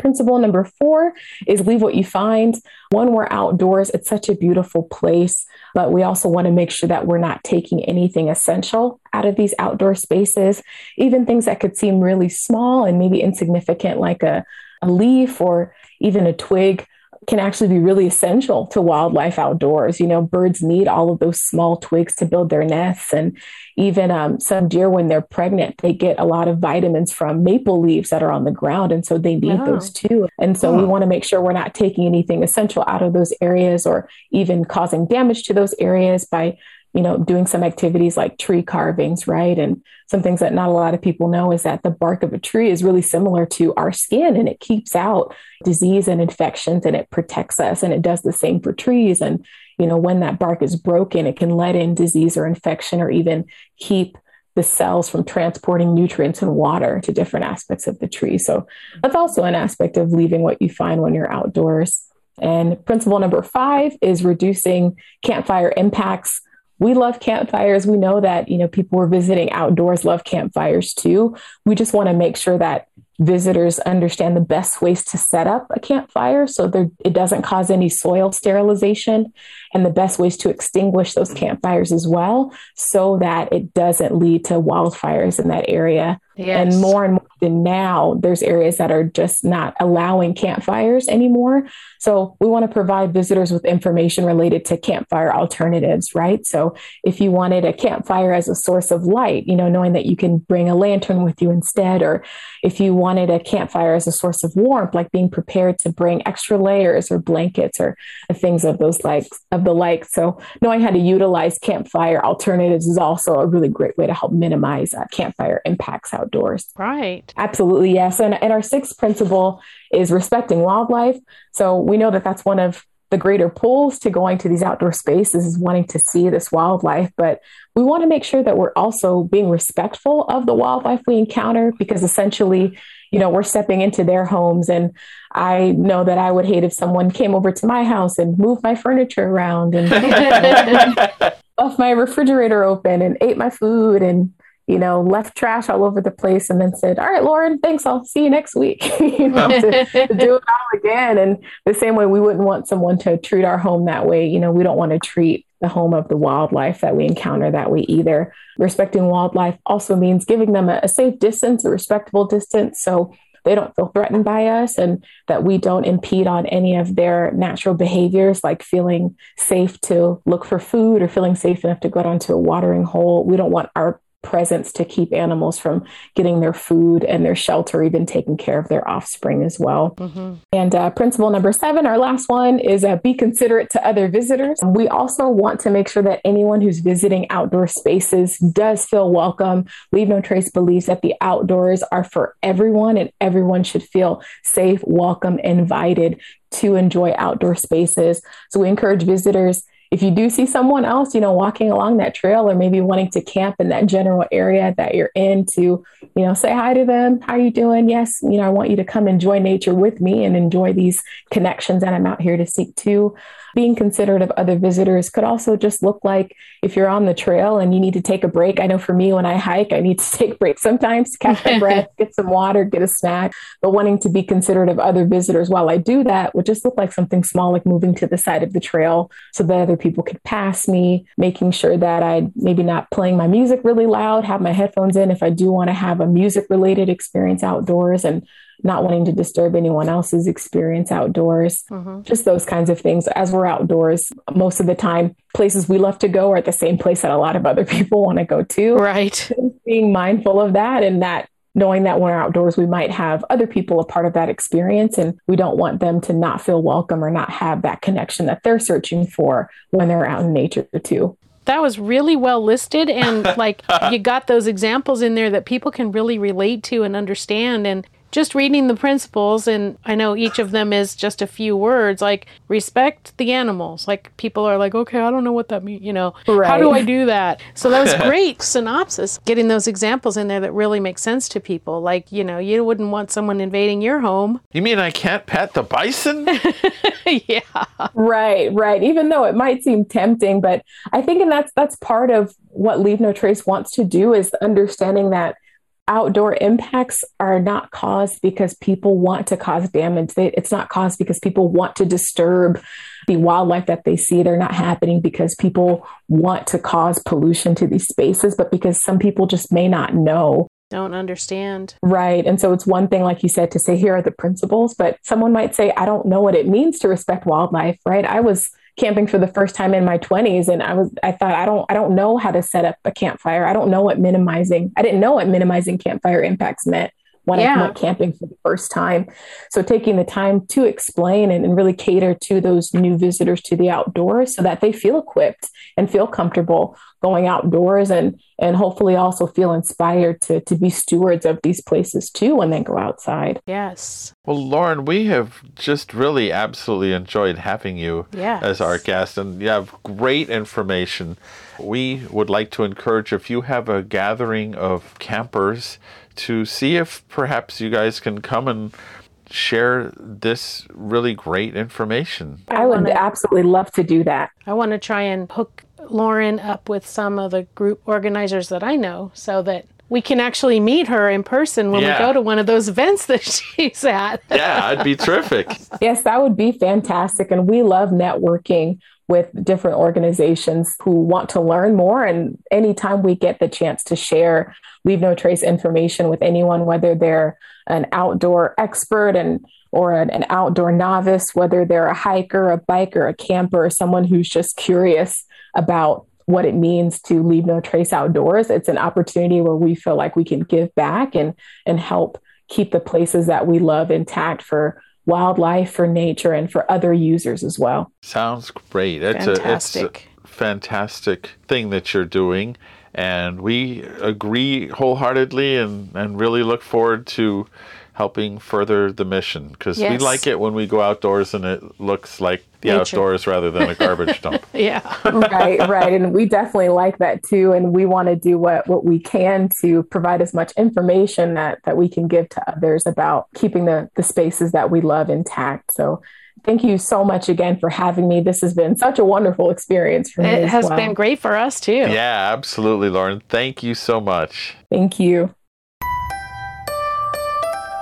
Speaker 5: Principle number four is leave what you find. When we're outdoors, it's such a beautiful place, but we also want to make sure that we're not taking anything essential out of these outdoor spaces, even things that could seem really small and maybe insignificant, like a, a leaf or even a twig can actually be really essential to wildlife outdoors. You know, birds need all of those small twigs to build their nests. And even um, some deer, when they're pregnant, they get a lot of vitamins from maple leaves that are on the ground. And so they need those too. And so we want to make sure we're not taking anything essential out of those areas or even causing damage to those areas by you know, doing some activities like tree carvings, right? And some things that not a lot of people know is that the bark of a tree is really similar to our skin and it keeps out disease and infections and it protects us. And it does the same for trees. And, you know, when that bark is broken, it can let in disease or infection or even keep the cells from transporting nutrients and water to different aspects of the tree. So that's also an aspect of leaving what you find when you're outdoors. And principle number five is reducing campfire impacts we love campfires. We know that, you know, people who are visiting outdoors love campfires too. We just want to make sure that visitors understand the best ways to set up a campfire so there, it doesn't cause any soil sterilization and the best ways to extinguish those campfires as well so that it doesn't lead to wildfires in that area. Yes. And more and more than now, there's areas that are just not allowing campfires anymore. So we want to provide visitors with information related to campfire alternatives, right? So if you wanted a campfire as a source of light, you know, knowing that you can bring a lantern with you instead, or if you wanted a campfire as a source of warmth, like being prepared to bring extra layers or blankets or things of those like of the like. So knowing how to utilize campfire alternatives is also a really great way to help minimize uh, campfire impacts outdoors.
Speaker 2: Right.
Speaker 5: Absolutely. Yes. And, and our sixth principle is respecting wildlife. So we know that that's one of the greater pulls to going to these outdoor spaces is wanting to see this wildlife, but we want to make sure that we're also being respectful of the wildlife we encounter because essentially, you know, we're stepping into their homes. And I know that I would hate if someone came over to my house and moved my furniture around and *laughs* *laughs* left my refrigerator open and ate my food and you know, left trash all over the place and then said, All right, Lauren, thanks. I'll see you next week. *laughs* you know, to, to, do it all again. And the same way we wouldn't want someone to treat our home that way. You know, we don't want to treat the home of the wildlife that we encounter that way either. Respecting wildlife also means giving them a, a safe distance, a respectable distance. So they don't feel threatened by us and that we don't impede on any of their natural behaviors like feeling safe to look for food or feeling safe enough to go down to a watering hole. We don't want our presence to keep animals from getting their food and their shelter, even taking care of their offspring as well. Mm-hmm. And uh, principle number seven, our last one, is uh, be considerate to other visitors. We also want to make sure that anyone who's visiting outdoor spaces does feel welcome. Leave No Trace believes that the outdoors are for everyone and everyone should feel safe, welcome, invited to enjoy outdoor spaces. So we encourage visitors if you do see someone else, you know, walking along that trail or maybe wanting to camp in that general area that you're in to, you know, say hi to them. How are you doing? Yes, you know, I want you to come enjoy nature with me and enjoy these connections that I'm out here to seek too being considerate of other visitors could also just look like if you're on the trail and you need to take a break. I know for me, when I hike, I need to *laughs* take breaks sometimes to catch my breath, *laughs* get some water, get a snack. But wanting to be considerate of other visitors while I do that would just look like something small, like moving to the side of the trail so that other people could pass me, making sure that I maybe not playing my music really loud, have my headphones in if I do want to have a music related experience outdoors and not wanting to disturb anyone else's experience outdoors, mm-hmm. just those kinds of things. As we're outdoors, most of the time, places we love to go are at the same place that a lot of other *laughs* people want to go to.
Speaker 2: Right.
Speaker 5: Being mindful of that and that knowing that when we're outdoors, we might have other people a part of that experience, and we don't want them to not feel welcome or not have that connection that they're searching for when they're out in nature, too
Speaker 2: that was really well listed and *laughs* like you got those examples in there that people can really relate to and understand and just reading the principles, and I know each of them is just a few words, like respect the animals. Like people are like, okay, I don't know what that means, you know, right. how do I do that? So that was *laughs* great synopsis, getting those examples in there that really make sense to people. Like, you know, you wouldn't want someone invading your home.
Speaker 3: You mean I can't pet the bison? *laughs*
Speaker 2: yeah.
Speaker 5: Right, right. Even though it might seem tempting, but I think and that's that's part of what Leave No Trace wants to do is understanding that outdoor impacts are not caused because people want to cause damage. They, it's not caused because people want to disturb the wildlife that they see. They're not happening because people want to cause pollution to these spaces, but because some people just may not know.
Speaker 2: Don't understand.
Speaker 5: Right. And so it's one thing, like you said, to say, here are the principles, but someone might say, I don't know what it means to respect wildlife, right? I was camping for the first time in my 20s and I was I thought I don't I don't know how to set up a campfire. I don't know what minimizing I didn't know what minimizing campfire impacts meant when yeah. I went camping for the first time. So taking the time to explain and, and really cater to those new visitors to the outdoors so that they feel equipped and feel comfortable going outdoors and and hopefully also feel inspired to to be stewards of these places too when they go outside.
Speaker 2: Yes.
Speaker 3: Well, Lauren, we have just really absolutely enjoyed having you yes. as our guest and you have great information. We would like to encourage if you have a gathering of campers to see if perhaps you guys can come and share this really great information.
Speaker 5: I would absolutely love to do that.
Speaker 2: I want to try and hook Lauren up with some of the group organizers that I know so that we can actually meet her in person when yeah. we go to one of those events that *laughs* she's at.
Speaker 3: yeah, it'd be terrific. *laughs*
Speaker 5: yes, that would be fantastic. And we love networking with different organizations who want to learn more. And anytime we get the chance to share Leave No Trace information with anyone, whether they're an outdoor expert and or an, an outdoor novice, whether they're a hiker, a biker, a camper, someone who's just curious about what it means to leave no trace outdoors. It's an opportunity where we feel like we can give back and and help keep the places that we love intact for wildlife, for nature, and for other users as well.
Speaker 3: Sounds great. It's fantastic. a, it's a fantastic thing that you're doing. And we agree wholeheartedly and, and really look forward to helping further the mission because we like it when we go outdoors and it looks like the
Speaker 2: Nature.
Speaker 3: outdoors rather than a garbage dump. *laughs*
Speaker 2: Yeah.
Speaker 5: right, right. And we definitely like that too. And we want to do what, what we can to provide as much information that, that we can give to others about keeping the, the spaces that we love intact. So thank you so much again for having me. This has been such a wonderful experience for me.
Speaker 2: It has
Speaker 5: well.
Speaker 2: been great for us too.
Speaker 3: yeah, absolutely, Lauren. Thank you so much.
Speaker 5: Thank you.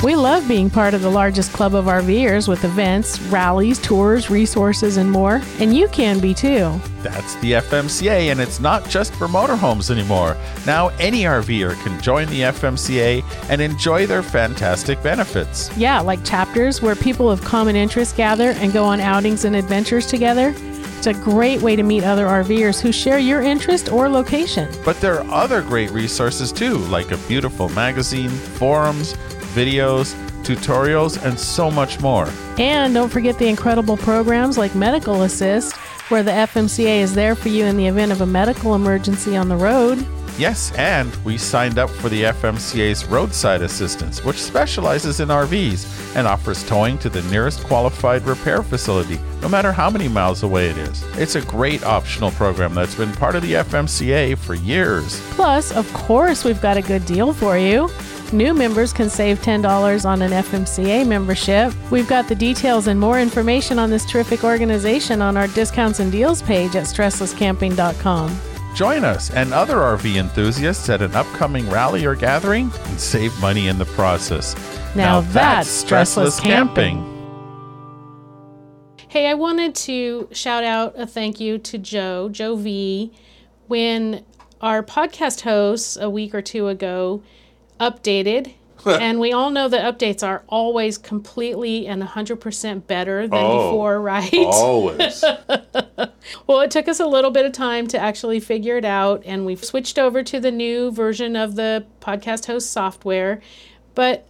Speaker 2: We love being part of the largest club of RVers with events, rallies, tours, resources, and more. And you can be too.
Speaker 4: That's the FMCA, and it's not just for motorhomes anymore. Now, any RVer can join the FMCA and enjoy their fantastic benefits.
Speaker 2: Yeah, like chapters where people of common interest gather and go on outings and adventures together. It's a great way to meet other RVers who share your interest or location.
Speaker 4: But there are other great resources too, like a beautiful magazine, forums, videos, tutorials, and so much more.
Speaker 2: And don't forget the incredible programs like Medical Assist, where the FMCA is there for you in the event of a medical emergency on the road.
Speaker 4: Yes, and we signed up for the FMCA's roadside assistance, which specializes in RVs and offers towing to the nearest qualified repair facility, no matter how many miles away it is. It's a great optional program that's been part of the FMCA for years.
Speaker 2: Plus, of course, we've got a good deal for you. New members can save $10 on an FMCA membership. We've got the details and more information on this terrific organization on our discounts and deals page at stresslesscamping.com.
Speaker 4: Join us and other RV enthusiasts at an upcoming rally or gathering and save money in the process.
Speaker 2: Now that's stressless camping. Hey, I wanted to shout out a thank you to Joe, Joe V. When our podcast hosts a week or two ago updated, and we all know that updates are always completely and 100% better than
Speaker 3: Oh.
Speaker 2: before, right?
Speaker 3: Always. *laughs*
Speaker 2: Well, it took us a little bit of time to actually figure it out, and we've switched over to the new version of the podcast host software. But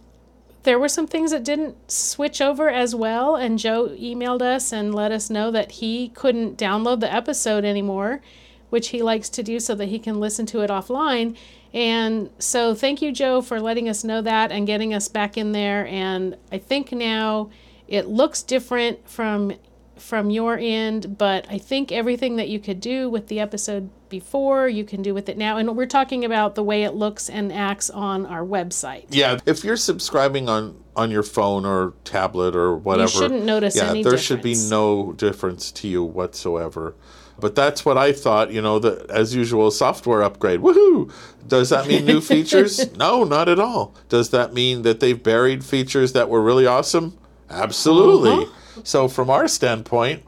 Speaker 2: there were some things that didn't switch over as well, and Joe emailed us and let us know that he couldn't download the episode anymore, which he likes to do so that he can listen to it offline. And so, thank you, Joe, for letting us know that and getting us back in there. And I think now it looks different from from your end, but I think everything that you could do with the episode before, you can do with it now. And we're talking about the way it looks and acts on our website.
Speaker 3: Yeah, if you're subscribing on on your phone or tablet or whatever,
Speaker 2: shouldn't notice
Speaker 3: yeah,
Speaker 2: any
Speaker 3: there should be no difference to you whatsoever. But that's what I thought. You know, the as usual software upgrade. Woohoo! Does that mean new *laughs* features? No, not at all. Does that mean that they've buried features that were really awesome? Absolutely.
Speaker 2: Uh-huh.
Speaker 3: So from our standpoint,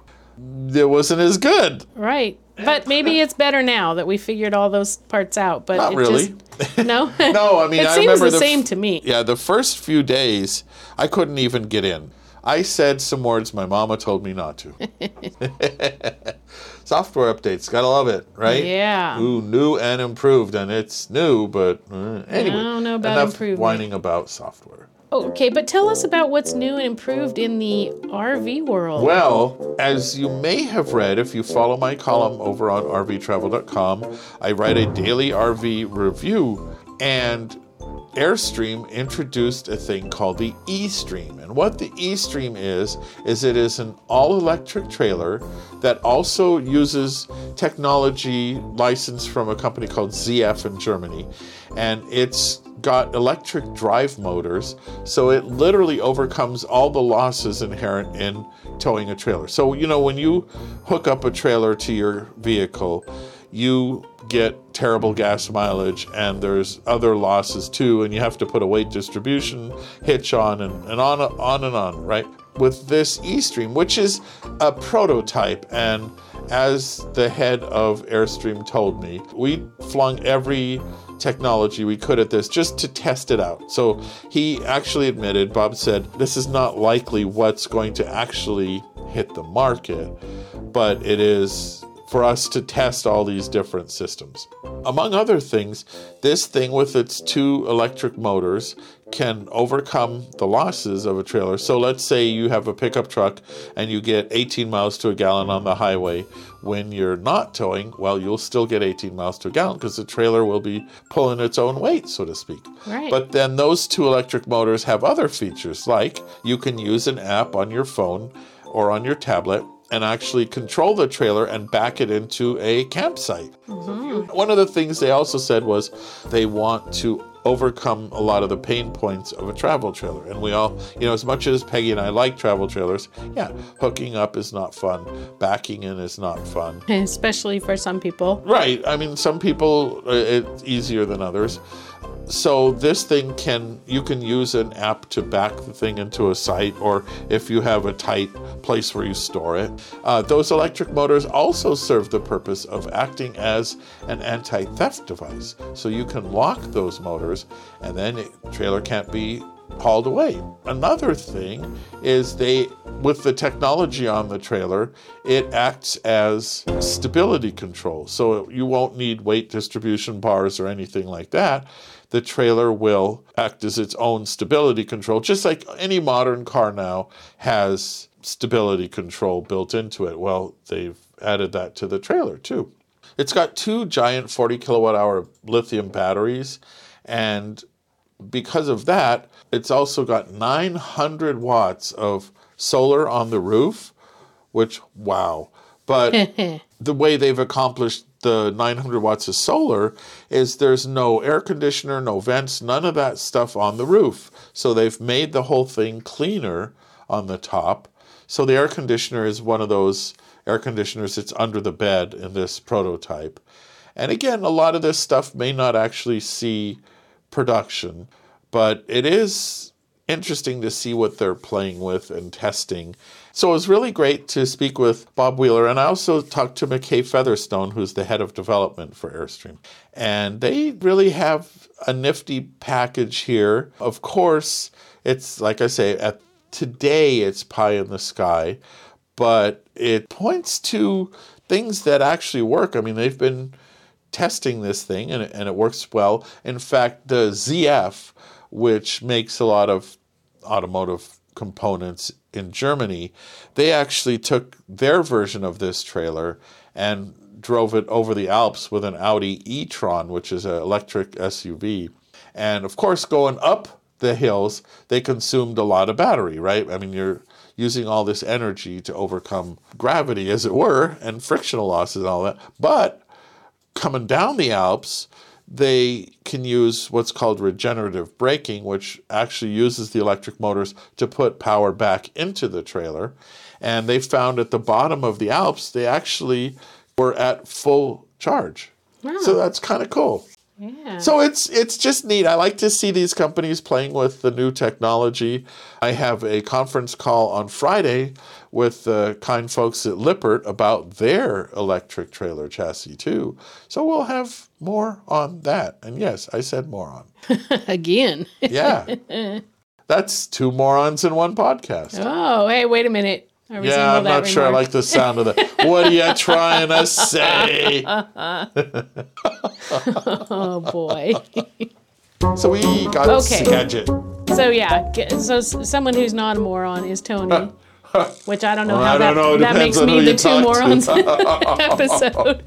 Speaker 3: it wasn't as good.
Speaker 2: Right. But maybe it's better now that we figured all those parts out. But
Speaker 3: Not
Speaker 2: it
Speaker 3: really.
Speaker 2: Just, no. *laughs* *laughs*
Speaker 3: No, I mean,
Speaker 2: it
Speaker 3: I
Speaker 2: seems
Speaker 3: remember
Speaker 2: the
Speaker 3: f-
Speaker 2: same to me.
Speaker 3: Yeah, the first few days, I couldn't even get in. I said some words my mama told me not to. *laughs* Software updates, gotta love it, right?
Speaker 2: Yeah.
Speaker 3: Ooh, new and improved, and it's new, but uh, anyway.
Speaker 2: I don't know about
Speaker 3: enough
Speaker 2: improvement.
Speaker 3: whining about software.
Speaker 2: Okay, but tell us about what's new and improved in the RV world.
Speaker 3: Well, as you may have read, if you follow my column over on RVTravel.com, I write a daily RV review, and Airstream introduced a thing called the E Stream. And what the E Stream is, is it is an all electric trailer that also uses technology licensed from a company called ZF in Germany. And it's got electric drive motors, so it literally overcomes all the losses inherent in towing a trailer. So, you know, when you hook up a trailer to your vehicle, you get terrible gas mileage and there's other losses too and you have to put a weight distribution hitch on and, and on on and on right? With this eStream which is a prototype and as the head of Airstream told me we flung every technology we could at this just to test it out. So he actually admitted Bob said this is not likely what's going to actually hit the market but it is for us to test all these different systems. Among other things, this thing with its two electric motors can overcome the losses of a trailer. So let's say you have a pickup truck and you get 18 miles to a gallon on the highway. When you're not towing, well, you'll still get 18 miles to a gallon because the trailer will be pulling its own weight, so to speak.
Speaker 2: Right.
Speaker 3: But then those two electric motors have other features, like you can use an app on your phone or on your tablet and actually control the trailer and back it into a campsite. One of the things they also said was they want to overcome a lot of the pain points of a travel trailer. And we all, you know, as much as Peggy and I like travel trailers, yeah, hooking up is not fun, backing in is not fun.
Speaker 2: Especially for some people.
Speaker 3: Right. I mean, some people uh, it's easier than others. So this thing can you can use an app to back the thing into a site, or if you have a tight place where you store it. Uh, those electric motors also serve the purpose of acting as an anti-theft device. So you can lock those motors, and then the trailer can't be hauled away. Another thing is they with the technology on the trailer, it acts as stability control. So you won't need weight distribution bars or anything like that. The trailer will act as its own stability control, just like any modern car now has stability control built into it. Well, they've added that to the trailer too. It's got two giant 40 kilowatt hour lithium batteries and because of that, it's also got 900 watts of solar on the roof, which, wow. But *laughs* the way they've accomplished the 900 watts of solar is there's no air conditioner, no vents, none of that stuff on the roof. So they've made the whole thing cleaner on the top. So the air conditioner is one of those air conditioners that's under the bed in this prototype. And again, a lot of this stuff may not actually see production, but it is interesting to see what they're playing with and testing. So it was really great to speak with Bob Wheeler, and I also talked to McKay Featherstone, who's the head of development for Airstream. And they really have a nifty package here. Of course, it's like I say, at today it's pie in the sky, but it points to things that actually work. I mean, they've been testing this thing and, and it works well. In fact, the ZF, which makes a lot of automotive components in Germany, they actually took their version of this trailer and drove it over the Alps with an Audi e-tron, which is an electric SUV. And of course, going up the hills, they consumed a lot of battery, right? I mean, you're using all this energy to overcome gravity, as it were, and frictional losses and all that. But coming down the Alps, they can use what's called regenerative braking, which actually uses the electric motors to put power back into the trailer. And they found at the bottom of the Alps, they actually were at full charge. So that's kind of cool.
Speaker 2: Yeah.
Speaker 3: So it's it's just neat. I like to see these companies playing with the new technology. I have a conference call on Friday with the kind folks at Lippert about their electric trailer chassis too. So we'll have more on that. And yes, I said moron. *laughs*
Speaker 2: Again.
Speaker 3: Yeah. *laughs* That's two morons in one podcast.
Speaker 2: Oh, hey, wait a minute. I
Speaker 3: Yeah, I'm not sure I like the sound of that. What are you trying to say? *laughs*
Speaker 2: Oh boy. *laughs*
Speaker 3: So we got
Speaker 2: Okay.
Speaker 3: Skagit.
Speaker 2: So yeah, so someone who's not a moron is Tony, uh, *laughs* which I don't know
Speaker 3: Well,
Speaker 2: how that,
Speaker 3: know.
Speaker 2: That makes me the two morons episode.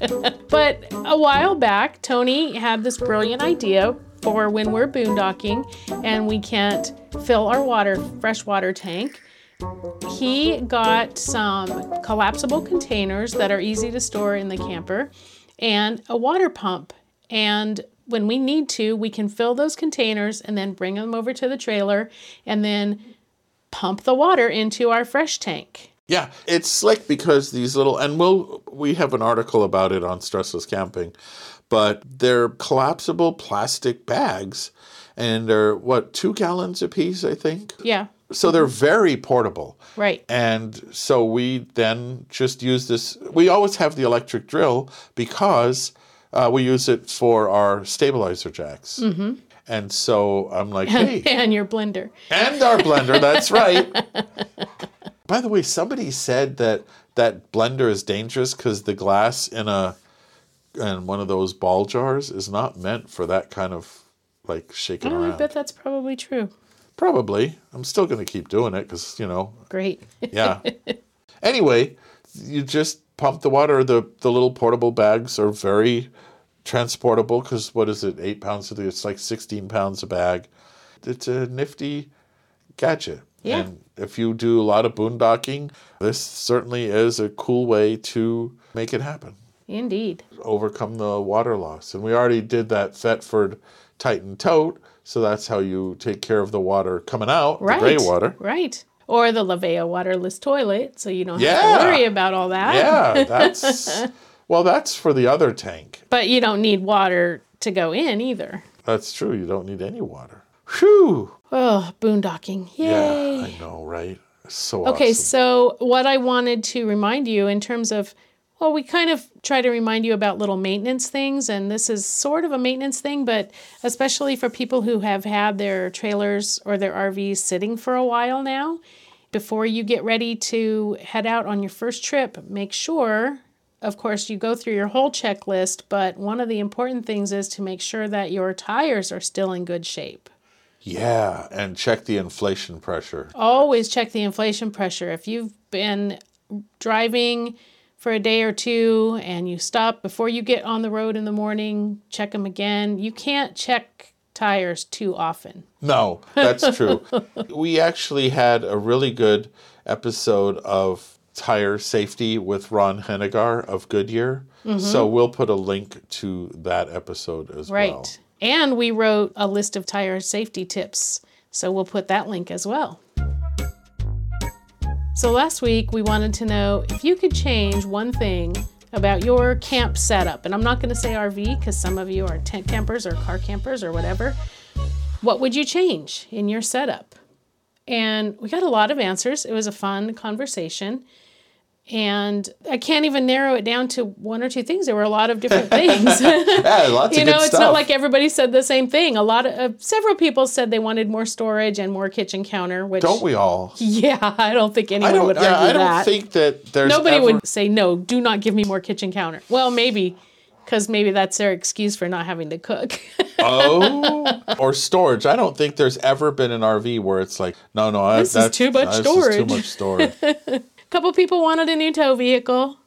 Speaker 2: but a while back, Tony had this brilliant idea for when we're boondocking and we can't fill our water freshwater tank. He got some collapsible containers that are easy to store in the camper and a water pump. And when we need to, we can fill those containers and then bring them over to the trailer and then pump the water into our fresh tank.
Speaker 3: Yeah, it's slick because these little, and we'll we have an article about it on Stressless Camping, but they're collapsible plastic bags, and they're what two gallons a piece, I think.
Speaker 2: Yeah,
Speaker 3: So they're very portable.
Speaker 2: right.
Speaker 3: And so we then just use this. We always have the electric drill because uh, we use it for our stabilizer jacks. Mm-hmm. And so I'm like, hey, *laughs*
Speaker 2: and your blender.
Speaker 3: and our blender. That's right. *laughs* By the way, somebody said that that blender is dangerous because the glass in a in one of those ball jars is not meant for that kind of like shaking
Speaker 2: Oh, I bet that's probably true.
Speaker 3: Probably. I'm still going to keep doing it because, you know,
Speaker 2: Great.
Speaker 3: yeah. *laughs* anyway, you just pump the water. The, the little portable bags are very transportable because what is it? Eight pounds of the, it's like 16 pounds a bag. It's a nifty gadget.
Speaker 2: Yeah.
Speaker 3: And if you do a lot of boondocking, this certainly is a cool way to make it happen
Speaker 2: Indeed.
Speaker 3: overcome the water loss. And we already did that Thetford Titan tote, so that's how you take care of the water coming out,
Speaker 2: Right.
Speaker 3: the gray water.
Speaker 2: Right. Or the Laveo waterless toilet, so you don't have
Speaker 3: Yeah.
Speaker 2: to worry about all that.
Speaker 3: Yeah, *laughs* that's well, that's for the other tank.
Speaker 2: But you don't need water to go in either.
Speaker 3: That's true. You don't need any water. Whew.
Speaker 2: Oh, boondocking. Yay.
Speaker 3: Yeah, I know, right? So
Speaker 2: Okay,
Speaker 3: awesome.
Speaker 2: so what I wanted to remind you in terms of, well, we kind of try to remind you about little maintenance things, and this is sort of a maintenance thing, but especially for people who have had their trailers or their RVs sitting for a while now, before you get ready to head out on your first trip, make sure. Of course, you go through your whole checklist, but one of the important things is to make sure that your tires are still in good shape.
Speaker 3: Yeah, and check the inflation pressure.
Speaker 2: always check the inflation pressure. If you've been driving for a day or two and you stop before you get on the road in the morning, check them again. You can't check tires too often.
Speaker 3: No, that's true. *laughs* we actually had a really good episode of tire safety with Ron Hennigar of Goodyear. So we'll put a link to that episode as
Speaker 2: Mm-hmm. Right.
Speaker 3: well.
Speaker 2: And we wrote a list of tire safety tips. So we'll put that link as well. So last week we wanted to know if you could change one thing about your camp setup. And I'm not going to say RV because some of you are tent campers or car campers or whatever. What would you change in your setup? And we got a lot of answers. It was a fun conversation. And I can't even narrow it down to one or two things. There were a lot of different *laughs* things.
Speaker 3: Yeah, lots of
Speaker 2: different
Speaker 3: you know,
Speaker 2: it's
Speaker 3: stuff.
Speaker 2: not like everybody said the same thing. A lot of uh, several people said they wanted more storage and more kitchen counter. Which
Speaker 3: don't we all?
Speaker 2: Yeah, *laughs* I don't think anyone
Speaker 3: don't.
Speaker 2: would
Speaker 3: Yeah,
Speaker 2: argue
Speaker 3: I don't
Speaker 2: that.
Speaker 3: think that there's
Speaker 2: Nobody
Speaker 3: ever,
Speaker 2: would say no. Do not give me more kitchen counter. Well, maybe because maybe that's their excuse for not having to cook. *laughs*
Speaker 3: Oh, or storage. I don't think there's ever been an RV where it's like, no, no, I-
Speaker 2: This is
Speaker 3: that's,
Speaker 2: too much
Speaker 3: this is too much storage.
Speaker 2: A couple people wanted a new tow vehicle.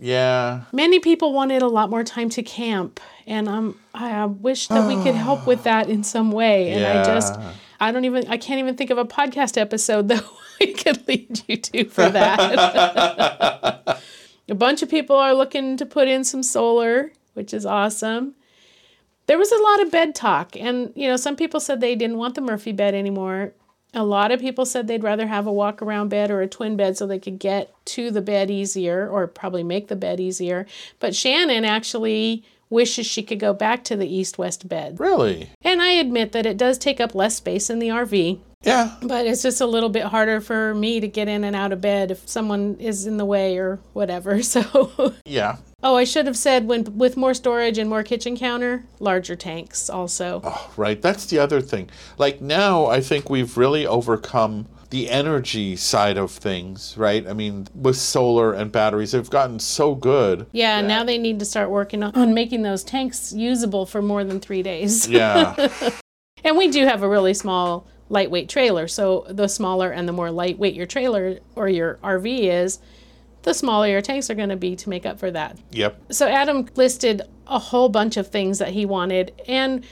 Speaker 3: yeah,
Speaker 2: Many people wanted a lot more time to camp, and um, I wish that we could help with that in some way. And I just, I don't even, I can't even think of a podcast episode *laughs* that we could lead you to for that. *laughs* a bunch of people are looking to put in some solar, which is awesome. There was a lot of bed talk, and you know, some people said they didn't want the Murphy bed anymore. A lot of people said they'd rather have a walk around bed or a twin bed so they could get to the bed easier or probably make the bed easier. But Shannon actually wishes she could go back to the east west bed.
Speaker 3: really.
Speaker 2: And I admit that it does take up less space in the RV,
Speaker 3: Yeah,
Speaker 2: but it's just a little bit harder for me to get in and out of bed if someone is in the way or whatever. *laughs* So,
Speaker 3: yeah.
Speaker 2: oh, I should have said when with more storage and more kitchen counter, larger tanks also.
Speaker 3: Oh, right. That's the other thing. Like now, I think we've really overcome the energy side of things, right? I mean, with solar and batteries, they've gotten so good.
Speaker 2: Yeah, now they need to start working on, on making those tanks usable for more than three days.
Speaker 3: Yeah. *laughs*
Speaker 2: And we do have a really small, lightweight trailer. So the smaller and the more lightweight your trailer or your RV is, the smaller your tanks are going to be to make up for that.
Speaker 3: yep.
Speaker 2: So Adam listed a whole bunch of things that he wanted. And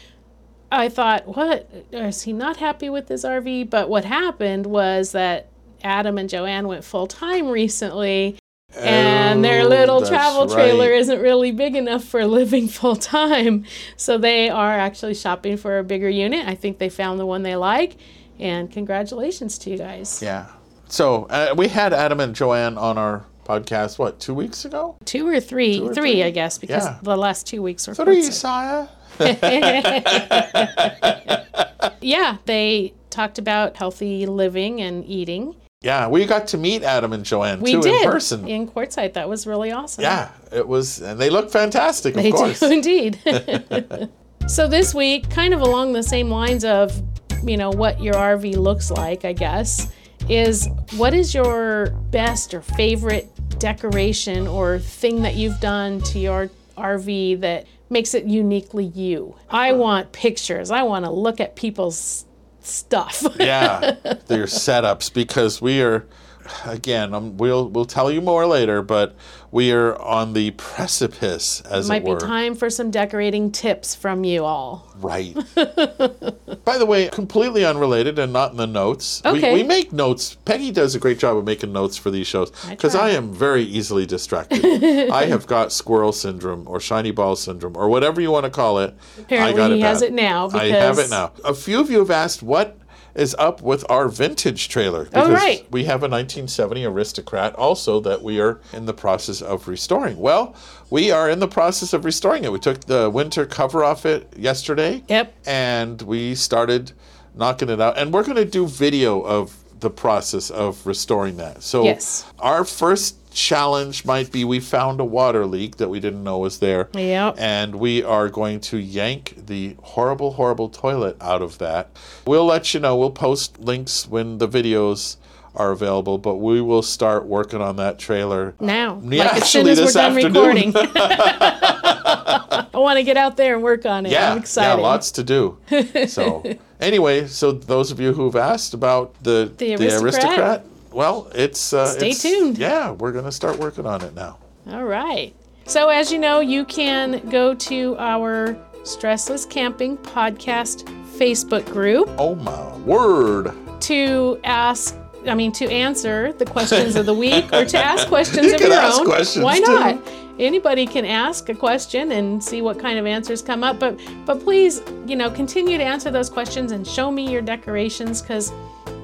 Speaker 2: I thought, what? Is he not happy with his RV? But what happened was that Adam and Joanne went full time recently. And their
Speaker 3: Oh,
Speaker 2: little travel trailer
Speaker 3: right.
Speaker 2: isn't really big enough for living *laughs* full time. So they are actually shopping for a bigger unit. I think they found the one they like. And congratulations to you guys.
Speaker 3: Yeah. So uh, we had Adam and Joanne on our podcast, what, two weeks ago?
Speaker 2: Two or three,
Speaker 3: or
Speaker 2: three,
Speaker 3: three.
Speaker 2: I guess, because
Speaker 3: Yeah.
Speaker 2: the last two weeks were
Speaker 3: Three, sire. *laughs*
Speaker 2: yeah, they talked about healthy living and eating.
Speaker 3: Yeah, we got to meet Adam and Joanne
Speaker 2: We
Speaker 3: too
Speaker 2: did
Speaker 3: in person.
Speaker 2: in Quartzsite. That was really awesome.
Speaker 3: yeah, it was, and they look fantastic, of
Speaker 2: they
Speaker 3: course.
Speaker 2: do *laughs* indeed. *laughs* so this week, kind of along the same lines of, you know, what your RV looks like, I guess, is what is your best or favorite decoration or thing that you've done to your RV that makes it uniquely you. I want pictures. I want to look at people's stuff. *laughs*
Speaker 3: yeah, their setups because we are again. Um, we'll we'll tell you more later, but we are on the precipice, as
Speaker 2: Might
Speaker 3: it
Speaker 2: be time for some decorating tips from you all.
Speaker 3: Right. *laughs* By the way, completely unrelated and not in the notes.
Speaker 2: Okay.
Speaker 3: We, we make notes. Peggy does a great job of making notes for these shows because
Speaker 2: try.
Speaker 3: I am very easily distracted. *laughs* I have got squirrel syndrome or shiny ball syndrome or whatever you want to call it. I
Speaker 2: Apparently
Speaker 3: got
Speaker 2: he has
Speaker 3: bad.
Speaker 2: it now
Speaker 3: I have it now. A few of you have asked what is up with our vintage trailer
Speaker 2: Oh,
Speaker 3: because
Speaker 2: right.
Speaker 3: we have a 1970 aristocrat also that we are in the process of restoring well we are in the process of restoring it we took the winter cover off it yesterday
Speaker 2: Yep.
Speaker 3: and we started knocking it out and we're going to do video of the process of restoring that so
Speaker 2: Yes.
Speaker 3: our first challenge might be we found a water leak that we didn't know was there
Speaker 2: Yep.
Speaker 3: and we are going to yank the horrible horrible toilet out of that we'll let you know we'll post links when the videos are available but we will start working on that trailer
Speaker 2: Now,
Speaker 3: Yeah,
Speaker 2: like as soon as we're done
Speaker 3: afternoon.
Speaker 2: recording. *laughs* *laughs* I want to get out there and work on it.
Speaker 3: yeah
Speaker 2: I'm excited.
Speaker 3: yeah lots to do *laughs* so anyway so those of you who've asked about the
Speaker 2: The aristocrat?
Speaker 3: Well it's uh,
Speaker 2: Stay
Speaker 3: it's-
Speaker 2: tuned.
Speaker 3: yeah we're gonna start working on it now
Speaker 2: All right. So, as you know, you can go to our Stressless Camping Podcast Facebook group
Speaker 3: oh my word
Speaker 2: to ask. I mean, to answer the questions of the week or to ask *laughs* questions
Speaker 3: You
Speaker 2: of your
Speaker 3: ask
Speaker 2: own. Why
Speaker 3: too.
Speaker 2: Anybody can ask a question and see what kind of answers come up. But but please, you know, continue to answer those questions and show me your decorations because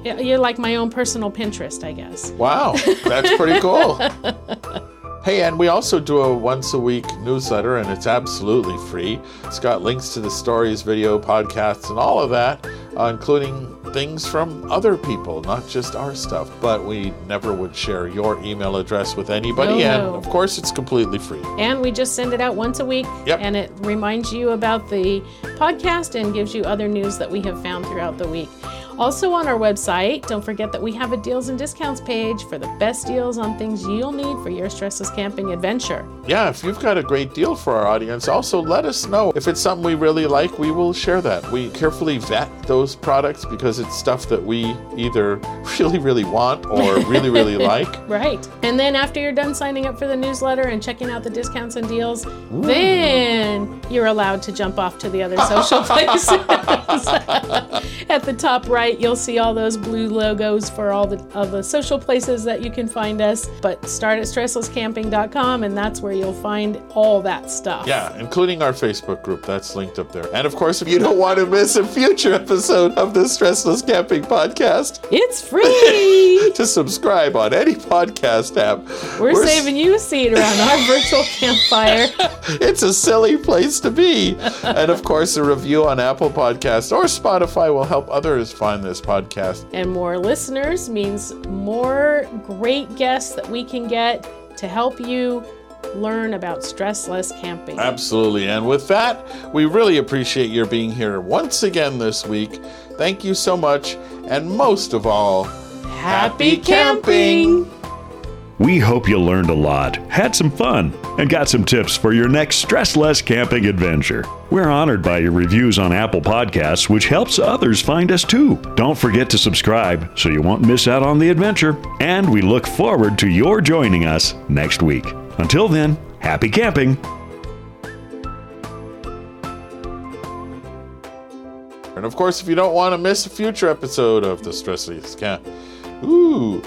Speaker 2: you're like my own personal Pinterest, I guess.
Speaker 3: Wow, that's pretty cool. *laughs* Hey, and we also do a once a week newsletter, and it's absolutely free. It's got links to the stories, video, podcasts, and all of that, uh, including things from other people, not just our stuff. But we never would share your email address with anybody,
Speaker 2: No,
Speaker 3: and
Speaker 2: no.
Speaker 3: of course, it's completely free.
Speaker 2: And we just send it out once a week.
Speaker 3: Yep.
Speaker 2: And it reminds you about the podcast and gives you other news that we have found throughout the week. Also on our website, don't forget that we have a deals and discounts page for the best deals on things you'll need for your stressless camping adventure.
Speaker 3: Yeah, if you've got a great deal for our audience, also let us know. If it's something we really like, we will share that. We carefully vet those products because it's stuff that we either *laughs* really, really want or really, really *laughs* like.
Speaker 2: Right. And then after you're done signing up for the newsletter and checking out the discounts and deals, then you're allowed to jump off to the other social *laughs* places. At the top right, you'll see all those blue logos for all the of the social places that you can find us. But start at stresslesscamping.com and that's where you'll find all that stuff.
Speaker 3: Yeah, including our Facebook group. That's linked up there. And of course, if you don't want to miss a future episode of the Stressless Camping Podcast,
Speaker 2: It's free. *laughs*
Speaker 3: to subscribe on any podcast app.
Speaker 2: We're,
Speaker 3: s-
Speaker 2: saving you a seat around our virtual campfire. *laughs*
Speaker 3: It's a silly place to be. and of course, a review on Apple Podcast or Spotify will help others find this podcast.
Speaker 2: And more listeners means more great guests that we can get to help you learn about stressless camping.
Speaker 3: Absolutely. And with that, we really appreciate your being here once again this week. Thank you so much. And most of all,
Speaker 2: Happy camping!
Speaker 1: We hope you learned a lot, had some fun, and got some tips for your next stressless camping adventure. We're honored by your reviews on Apple Podcasts, which helps others find us too. Don't forget to subscribe so you won't miss out on the adventure. And we look forward to your joining us next week. Until then, happy camping!
Speaker 3: and of course, if you don't want to miss a future episode of the Stressless Camp, ooh,